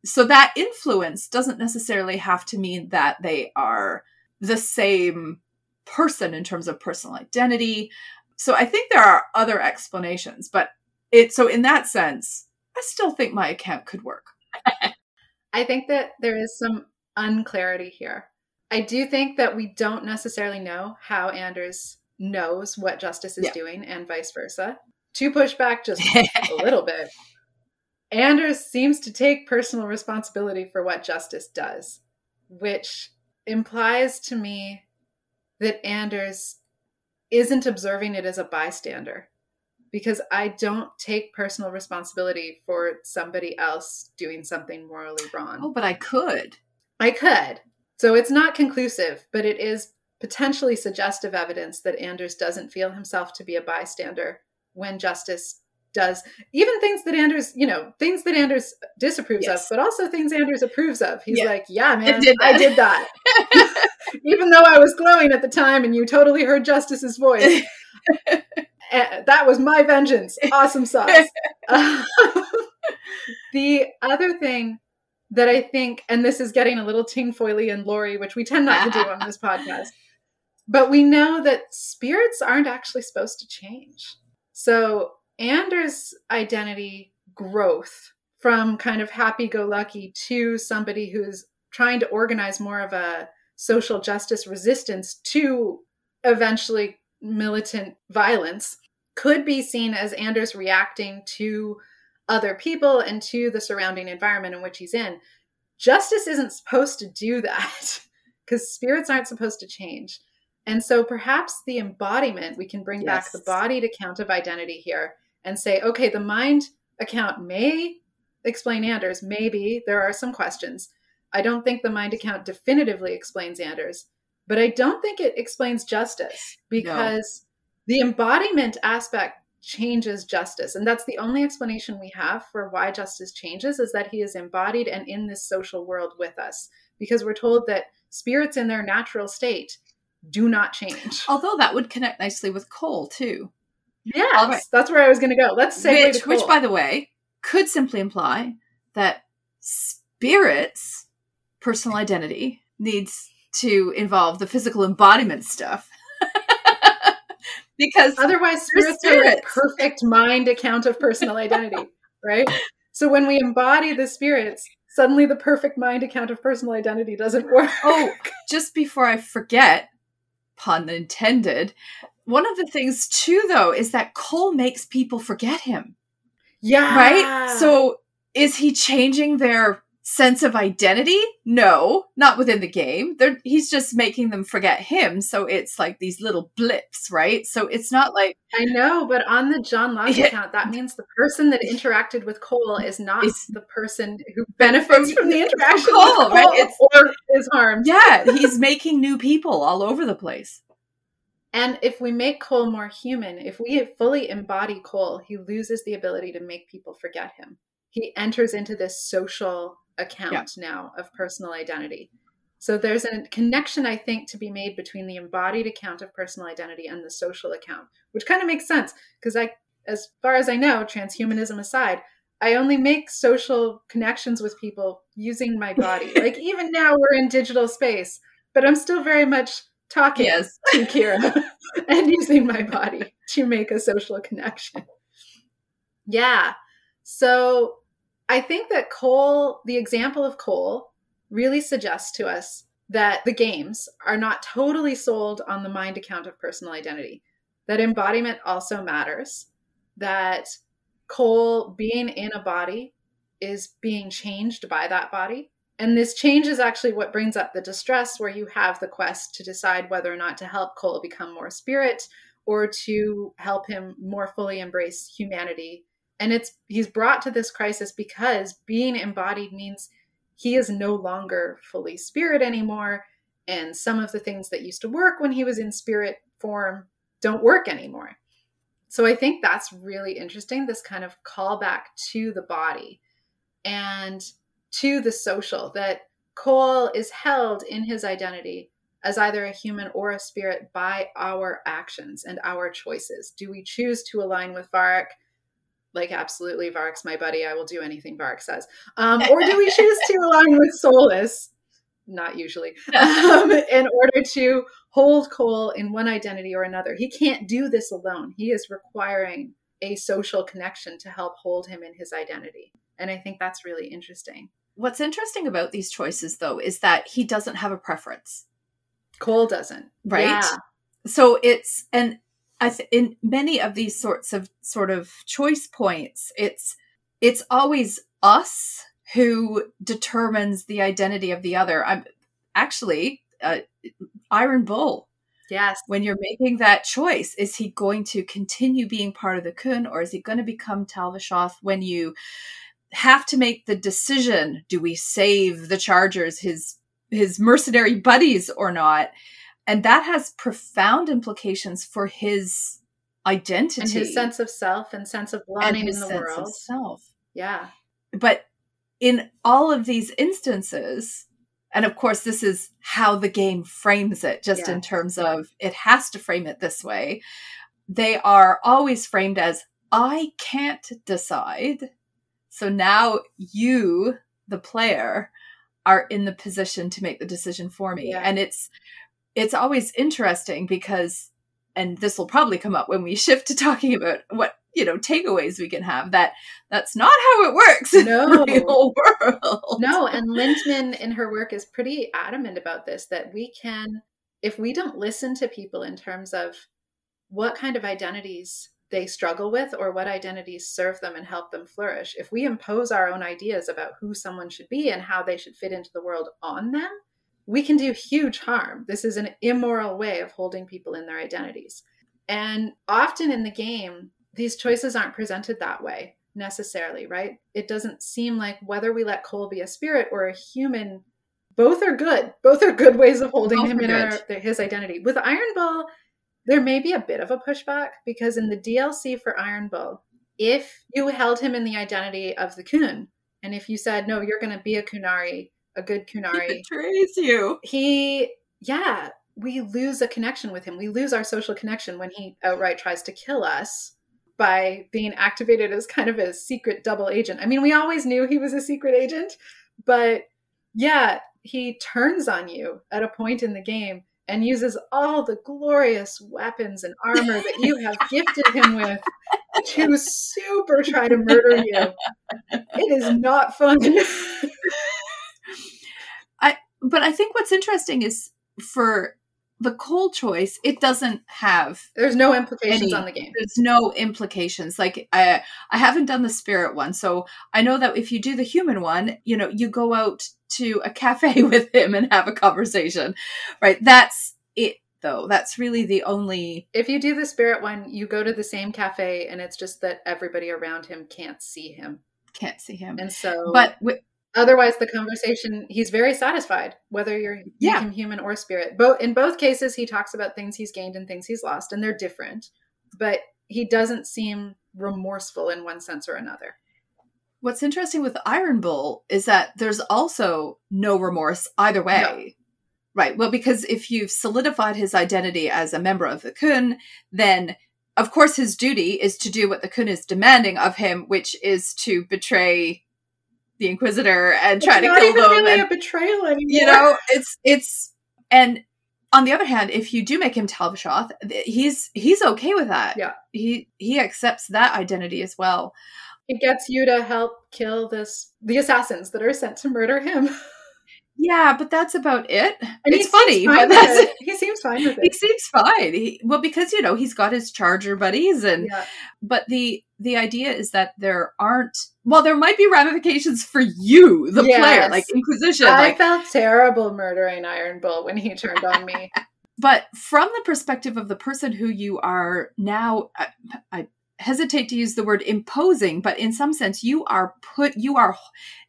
so that influence doesn't necessarily have to mean that they are the same person in terms of personal identity. So I think there are other explanations, but it so in that sense, I still think my account could work. I think that there is some unclarity here. I do think that we don't necessarily know how Anders knows what Justice is Yeah. doing and vice versa. To push back just a little bit, Anders seems to take personal responsibility for what Justice does, which implies to me that Anders isn't observing it as a bystander because I don't take personal responsibility for somebody else doing something morally wrong. oh, but I could. I could. So it's not conclusive, but it is potentially suggestive evidence that Anders doesn't feel himself to be a bystander when justice does even things that Anders, you know, things that Anders disapproves Yes. of, but also things Anders approves of. He's Yeah. like, yeah, man, did I did that. even though I was glowing at the time and you totally heard Justice's voice. Eh, that was my vengeance. Awesome sauce. Um, the other thing that I think, and this is getting a little tinfoily and Lori, which we tend not to do on this podcast, but we know that spirits aren't actually supposed to change. So Anders' identity growth from kind of happy go lucky to somebody who's trying to organize more of a social justice resistance to eventually militant violence could be seen as Anders reacting to other people and to the surrounding environment in which he's in. Justice isn't supposed to do that because spirits aren't supposed to change. And so perhaps the embodiment, we can bring back Yes. the bodied account of identity here and say, okay, the mind account may explain Anders. Maybe there are some questions. I don't think the mind account definitively explains Anders, but I don't think it explains justice because the embodiment aspect changes justice. And that's the only explanation we have for why justice changes is that he is embodied and in this social world with us because we're told that spirits in their natural state do not change. Although that would connect nicely with Cole too. Yes, right. that's where I was going to go. Let's say which, which, by the way, could simply imply that spirits' personal identity needs to involve the physical embodiment stuff. because Otherwise, They're spirits are a perfect mind account of personal identity, right? So when we embody the spirits, suddenly the perfect mind account of personal identity doesn't work. oh, just before I forget, pun intended, one of the things too, though, is that Cole makes people forget him, yeah. right? So is he changing their sense of identity? No, not within the game. They're, he's just making them forget him. So it's like these little blips, right? So it's not like I know, but on the John Locke Yeah. account, that means the person that interacted with Cole is not Is- the person who benefits from the interaction Cole, with Cole right? It's- or is harmed. yeah, he's making new people all over the place. And if we make Cole more human, if we fully embody Cole, he loses the ability to make people forget him. He enters into this social account now of personal identity. So there's a connection, I think, to be made between the embodied account of personal identity and the social account, which kind of makes sense because I, as far as I know, transhumanism aside, I only make social connections with people using my body. like even now we're in digital space, but I'm still very much talking Yes. to Kira and using my body to make a social connection. Yeah. So I think that Cole, the example of Cole, really suggests to us that the games are not totally sold on the mind account of personal identity, that embodiment also matters, that Cole being in a body is being changed by that body. And this change is actually what brings up the distress, where you have the quest to decide whether or not to help Cole become more spirit or to help him more fully embrace humanity. And it's he's brought to this crisis because being embodied means he is no longer fully spirit anymore. And some of the things that used to work when he was in spirit form don't work anymore. So I think that's really interesting, this kind of callback to the body and to the social, that Cole is held in his identity as either a human or a spirit by our actions and our choices. Do we choose to align with Varric? Like, absolutely, Varric's my buddy. I will do anything Varric says. Um, or do we choose to align with Solas? Not usually. Um, in order to hold Cole in one identity or another. He can't do this alone. He is requiring a social connection to help hold him in his identity. And I think that's really interesting. What's interesting about these choices, though, is that he doesn't have a preference. Cole doesn't. right? Yeah. So it's and I th- in many of these sorts of sort of choice points, it's it's always us who determines the identity of the other. I'm actually uh, Iron Bull. Yes. When you're making that choice, is he going to continue being part of the Qun, or is he going to become Tal-Vashoth? When you have to make the decision, do we save the Chargers, his his mercenary buddies, or not? And that has profound implications for his identity And his sense of self and sense of belonging in the world. self Yeah. but in all of these instances and of course this is how the game frames it just Yeah. in terms of it has to frame it this way they are always framed as i can't decide so now you the player are in the position to make the decision for me Yeah. and it's it's always interesting because and this will probably come up when we shift to talking about what you know takeaways we can have that that's not how it works in No. the real world No, and Lindemann in her work is pretty adamant about this that we can, if we don't listen to people in terms of what kind of identities they struggle with or what identities serve them and help them flourish, if we impose our own ideas about who someone should be and how they should fit into the world on them, we can do huge harm. This is an immoral way of holding people in their identities. And often in the game, these choices aren't presented that way necessarily, right? It doesn't seem like whether we let Cole be a spirit or a human, both are good. Both are good ways of holding Both him in our, his identity. With Iron Bull, there may be a bit of a pushback because in the DLC for Iron Bull, if you held him in the identity of the Qun, and if you said, no, you're going to be a Qunari, a good he Kunari, betrays you. he yeah we lose a connection with him. We lose our social connection when he outright tries to kill us by being activated as kind of a secret double agent. I mean we always knew he was a secret agent but yeah he turns on you at a point in the game and uses all the glorious weapons and armor that you have gifted him with to super try to murder you. It is not fun. I but i think what's interesting is for the Cole choice it doesn't have there's no implications Any- on the game. There's no implications. Like i i haven't done the spirit one so i know that if you do the human one you know you go out to a cafe with him and have a conversation right that's it though that's really the only If you do the spirit one, you go to the same cafe and it's just that everybody around him can't see him. can't see him And so but wi- otherwise the conversation he's very satisfied whether you're Yeah. human or spirit. Both in both cases he talks about things he's gained and things he's lost and they're different. But he doesn't seem remorseful in one sense or another. What's interesting with iron bull is that there's also no remorse either way. Right. Well because if you've solidified his identity as a member of the Qun then of course his duty is to do what the Qun is demanding of him which is to betray the inquisitor and try It's to not kill even them really and, a betrayal anymore. you know it's it's and on the other hand if you do make him Tal-Vashoth th- he's he's okay with that. Yeah. he he accepts that identity as well it gets you to help kill this the assassins that are sent to murder him. yeah but that's about it it's funny but that's it. He seems fine with it. he seems fine he, well because you know he's got his charger buddies and Yeah. but the the idea is that there aren't well there might be ramifications for you the player like inquisition I like felt terrible murdering Iron Bull when he turned on me. but from the perspective of the person who you are now I, I hesitate to use the word imposing but in some sense you are put you are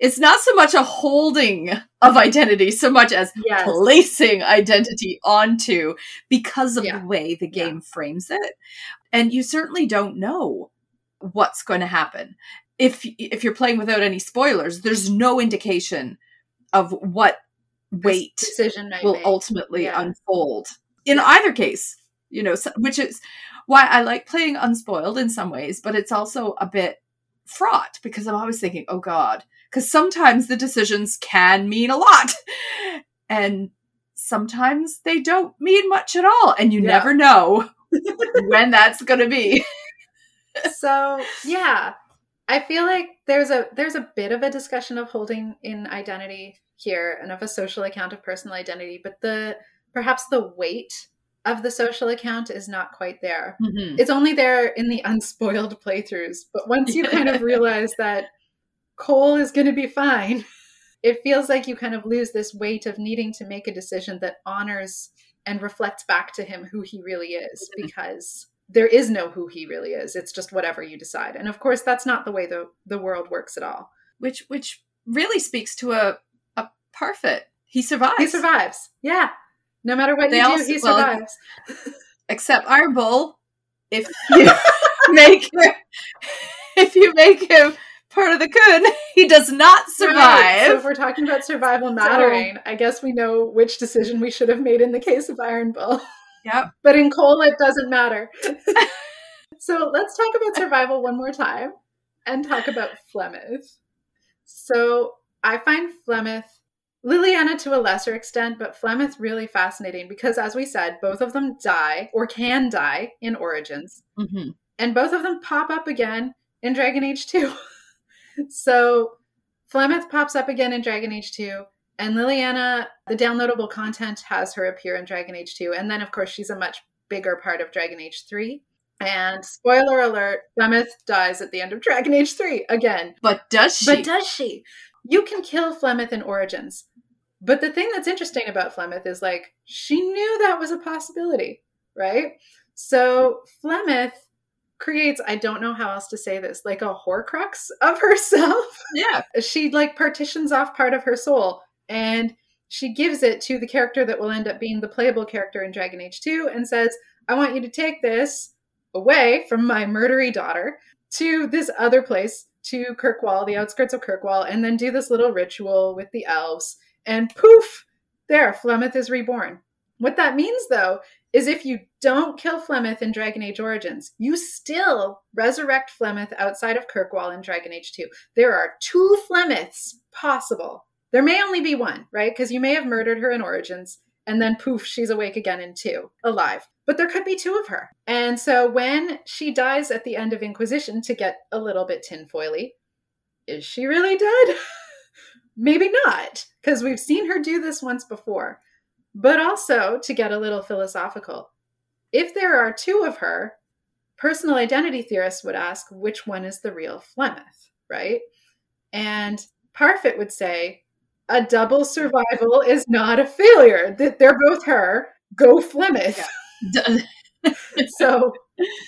it's not so much a holding of identity so much as Yes. placing identity onto because of Yeah. the way the Yeah. game frames it and you certainly don't know what's going to happen if if you're playing without any spoilers there's no indication of what weight decision will made. ultimately Yeah. unfold in either case you know which is why i like playing unspoiled in some ways but it's also a bit fraught because i'm always thinking oh god. Because sometimes the decisions can mean a lot. And sometimes they don't mean much at all and you Yeah. never know when that's going to be. So yeah. I feel like there's a there's a bit of a discussion of holding in identity here and of a social account of personal identity but the perhaps the weight of the social account is not quite there. Mhm. It's only there in the unspoiled playthroughs. But once you kind of realize that Cole is going to be fine, it feels like you kind of lose this weight of needing to make a decision that honors and reflects back to him who he really is Mhm. because there is no who he really is. It's just whatever you decide. And of course, that's not the way the, the world works at all. Which which really speaks to a a Parfit. He survives. He survives. Yeah. No matter what They you do, also- he well, survives. Except Iron Bull, if you make him, if you make him part of the Qun, he does not survive. Right. So if we're talking about survival mattering, I guess we know which decision we should have made in the case of Iron Bull. Yep. But in Cole, it doesn't matter. so let's talk about survival one more time and talk about Flemeth. So I find Flemeth, Leliana to a lesser extent, but Flemeth really fascinating because, as we said, both of them die or can die in Origins hmm and both of them pop up again in Dragon Age 2. so Flemeth pops up again in Dragon Age 2, and Leliana, the downloadable content has her appear in Dragon Age 2, and then of course she's a much bigger part of Dragon Age 3. And spoiler alert, Flemeth dies at the end of Dragon Age 3 again. But does she? But does she? You can kill Flemeth in Origins. But the thing that's interesting about Flemeth is like she knew that was a possibility, right? So Flemeth creates, I don't know how else to say this, like a horcrux of herself. yeah. she like partitions off part of her soul and she gives it to the character that will end up being the playable character in Dragon Age 2 and says, I want you to take this away from my murdery daughter to this other place, to Kirkwall, the outskirts of Kirkwall, and then do this little ritual with the elves. And poof, there, Flemeth is reborn. What that means, though, is if you don't kill Flemeth in Dragon Age Origins, you still resurrect Flemeth outside of Kirkwall in Dragon Age 2. There are two Flemeths possible. There may only be one, right? Because you may have murdered her in Origins, and then poof, she's awake again in 2, alive. But there could be two of her. And so when she dies at the end of Inquisition to get a little bit tinfoily, is she really dead? Maybe not, because we've seen her do this once before. But also, to get a little philosophical, if there are two of her, personal identity theorists would ask which one is the real Flemeth, right? And Parfit would say a double survival is not a failure. That they're both her. Go Flemeth. D- so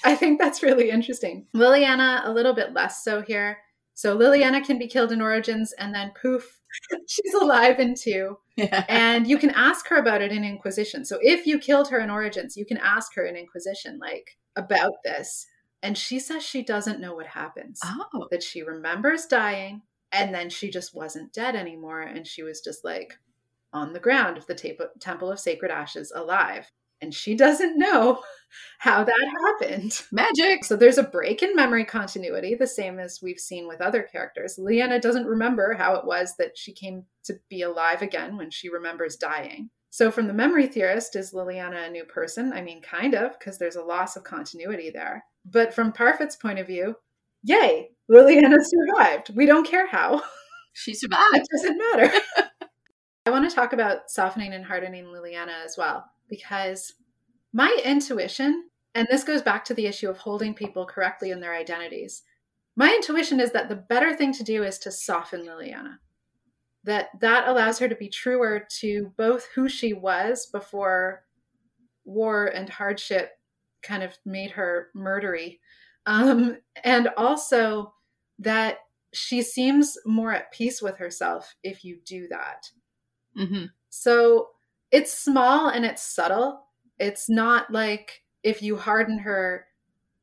I think that's really interesting. Leliana, a little bit less so here. So Leliana can be killed in Origins, and then poof, she's alive in two. yeah. And you can ask her about it in Inquisition. So if you killed her in Origins, you can ask her in Inquisition, like, about this. And she says she doesn't know what happens. Oh. That she remembers dying, and then she just wasn't dead anymore. And she was just like on the ground of the tape- Temple of Sacred Ashes alive. And she doesn't know how that happened. Magic. So there's a break in memory continuity, the same as we've seen with other characters. Leanna doesn't remember how it was that she came to be alive again when she remembers dying. So, from the memory theorist, is Leliana a new person? I mean, kind of, because there's a loss of continuity there. But from Parfit's point of view, yay, Leliana survived. We don't care how. She survived. It doesn't matter. I want to talk about softening and hardening Leliana as well, because my intuition, and this goes back to the issue of holding people correctly in their identities, my intuition is that the better thing to do is to soften Leliana. That that allows her to be truer to both who she was before war and hardship kind of made her murdery, um, and also that she seems more at peace with herself if you do that. hmm So it's small and it's subtle. It's not like if you harden her,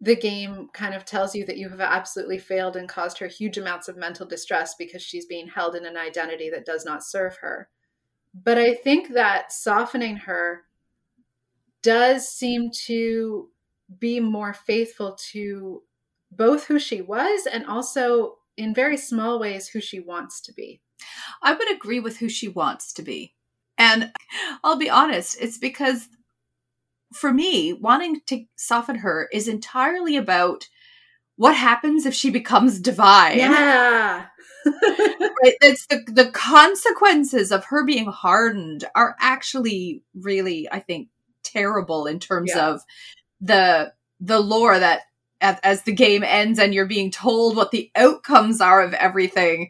the game kind of tells you that you have absolutely failed and caused her huge amounts of mental distress because she's being held in an identity that does not serve her. But I think that softening her does seem to be more faithful to both who she was and also in very small ways who she wants to be. I would agree with who she wants to be. And I'll be honest, it's because for me, wanting to soften her is entirely about what happens if she becomes divine? Yeah. right? It's the the consequences of her being hardened are actually really, I think, terrible in terms Yeah. of the the lore that as, as the game ends and you're being told what the outcomes are of everything,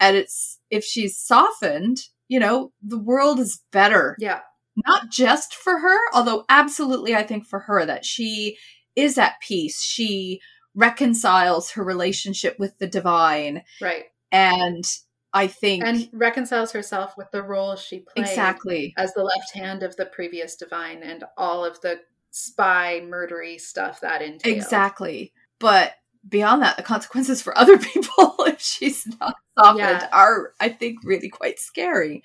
and it's if she's softened, you know, the world is better Yeah. not just for her, although absolutely I think for her that she is at peace. She reconciles her relationship with the divine. Right. And I think And reconciles herself with the role she played exactly. as the left hand of the previous divine and all of the spy murdery stuff that entails. Exactly. But beyond that, the consequences for other people if she's not softened Yeah. are, I think, really quite scary.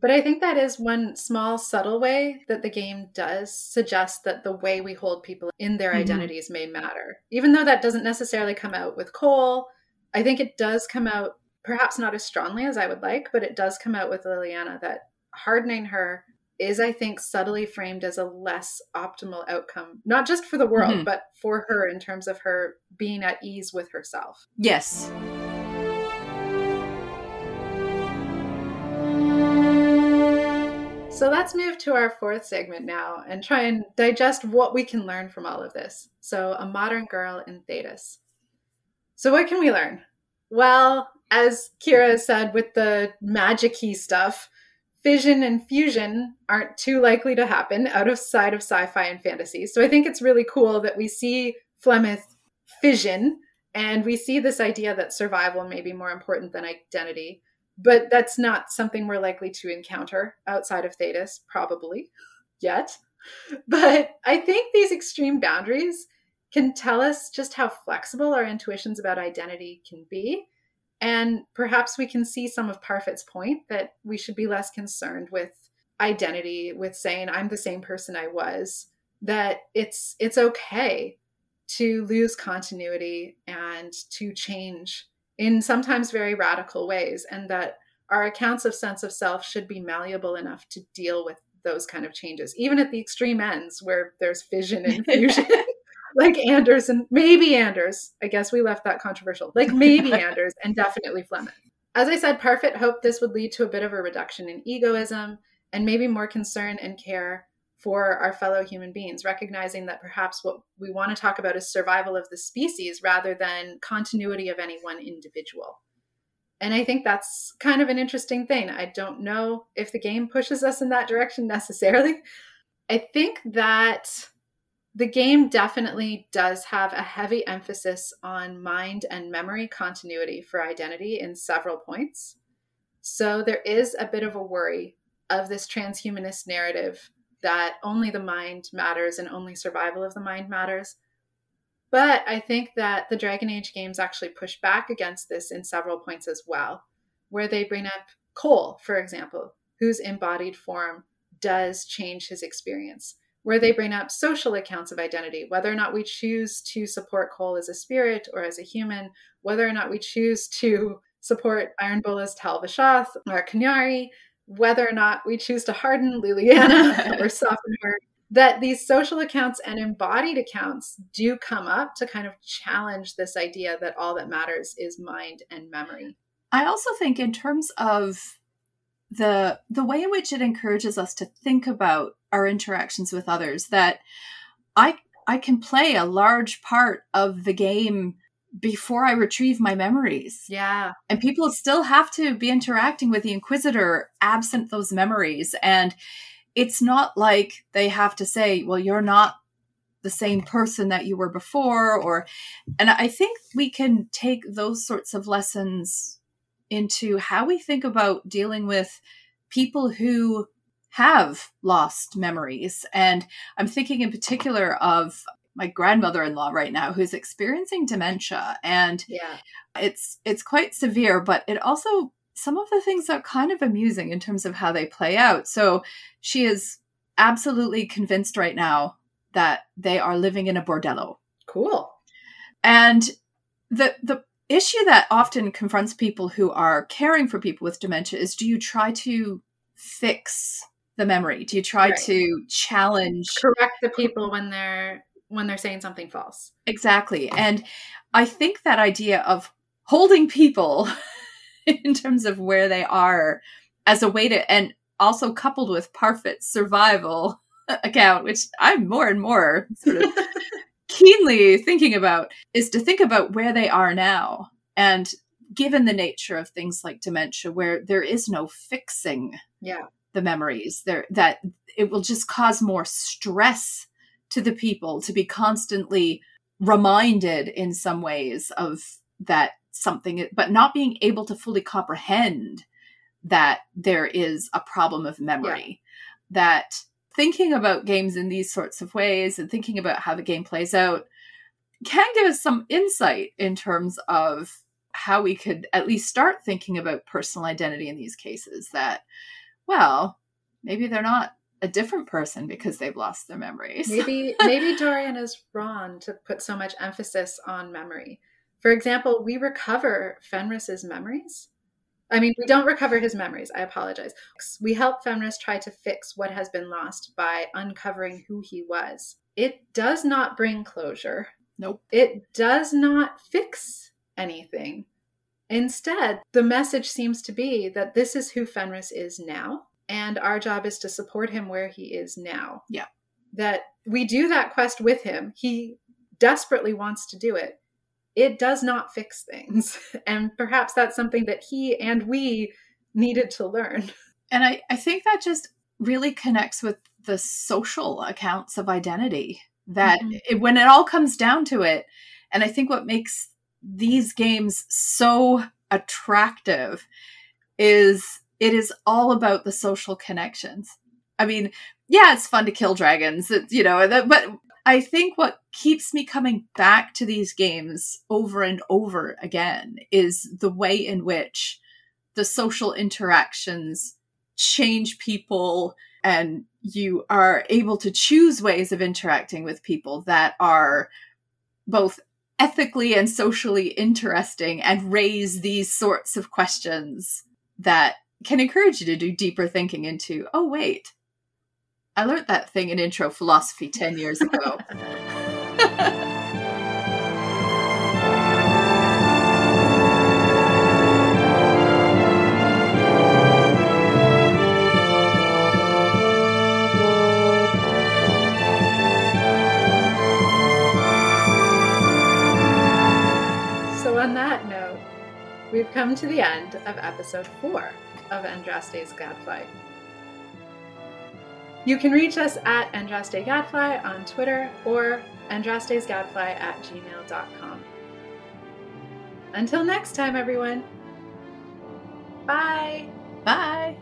But I think that is one small, subtle way that the game does suggest that the way we hold people in their Mhm. identities may matter. Even though that doesn't necessarily come out with Cole, I think it does come out, perhaps not as strongly as I would like, but it does come out with Leliana that hardening her is, I think, subtly framed as a less optimal outcome, not just for the world, Mhm. but for her in terms of her being at ease with herself. Yes. So let's move to our fourth segment now and try and digest what we can learn from all of this. So, a modern girl in Thedas. So, what can we learn? Well, as Kira said with the magic key stuff, fission and fusion aren't too likely to happen outside of sci fi and fantasy. So, I think it's really cool that we see Flemeth fission and we see this idea that survival may be more important than identity but that's not something we're likely to encounter outside of Thedas, probably yet. But I think these extreme boundaries can tell us just how flexible our intuitions about identity can be. And perhaps we can see some of Parfit's point that we should be less concerned with identity, with saying I'm the same person I was, that it's it's okay to lose continuity and to change in sometimes very radical ways, and that our accounts of sense of self should be malleable enough to deal with those kind of changes, even at the extreme ends where there's fission and fusion, like Anders and maybe Anders. I guess we left that controversial, like maybe Anders and definitely Flemeth. As I said, Parfit hoped this would lead to a bit of a reduction in egoism and maybe more concern and care for our fellow human beings, recognizing that perhaps what we want to talk about is survival of the species rather than continuity of any one individual. And I think that's kind of an interesting thing. I don't know if the game pushes us in that direction necessarily. I think that the game definitely does have a heavy emphasis on mind and memory continuity for identity in several points. So there is a bit of a worry of this transhumanist narrative that only the mind matters and only survival of the mind matters. But I think that the Dragon Age games actually push back against this in several points as well, where they bring up Cole, for example, whose embodied form does change his experience, where they bring up social accounts of identity, whether or not we choose to support Cole as a spirit or as a human, whether or not we choose to support Iron Bull as Tal Vashoth or Qunari, whether or not we choose to harden Leliana or soften her, that these social accounts and embodied accounts do come up to kind of challenge this idea that all that matters is mind and memory. I also think in terms of the the way in which it encourages us to think about our interactions with others that I I can play a large part of the game before I retrieve my memories. Yeah. And people still have to be interacting with the Inquisitor absent those memories. And it's not like they have to say, well, you're not the same person that you were before. Or, and I think we can take those sorts of lessons into how we think about dealing with people who have lost memories. And I'm thinking in particular of my grandmother-in-law right now who's experiencing dementia and Yeah. it's it's quite severe but it also some of the things are kind of amusing in terms of how they play out so she is absolutely convinced right now that they are living in a bordello Cool. and the the issue that often confronts people who are caring for people with dementia is do you try to fix the memory do you try Right. to challenge Correct the people when they're when they're saying something false. Exactly. And I think that idea of holding people in terms of where they are as a way to, and also coupled with Parfit's survival account, which I'm more and more sort of keenly thinking about, is to think about where they are now. And given the nature of things like dementia, where there is no fixing yeah. the memories, there that it will just cause more stress to the people to be constantly reminded in some ways of that something, but not being able to fully comprehend that there is a problem of memory. Yeah. That thinking about games in these sorts of ways and thinking about how the game plays out can give us some insight in terms of how we could at least start thinking about personal identity in these cases that well maybe they're not a different person because they've lost their memories. maybe maybe Dorian is wrong to put so much emphasis on memory. For example, we recover Fenris's memories. I mean, we don't recover his memories. I apologize. We help Fenris try to fix what has been lost by uncovering who he was. It does not bring closure. Nope. It does not fix anything. Instead, the message seems to be that this is who Fenris is now and our job is to support him where he is now. Yeah. That we do that quest with him. He desperately wants to do it. It does not fix things. And perhaps that's something that he and we needed to learn. And I, I think that just really connects with the social accounts of identity. That mm-hmm. it, when it all comes down to it, and I think what makes these games so attractive is it is all about the social connections. I mean, yeah, it's fun to kill dragons, you know, but I think what keeps me coming back to these games over and over again is the way in which the social interactions change people and you are able to choose ways of interacting with people that are both ethically and socially interesting and raise these sorts of questions that can encourage you to do deeper thinking into, oh, wait, I learned that thing in intro philosophy 10 years ago. So, on that note, we've come to the end of episode four of Andraste's Gadfly. You can reach us at Andraste Gadfly on Twitter or andrastesgadfly at gmail.com. Until next time, everyone. Bye. Bye.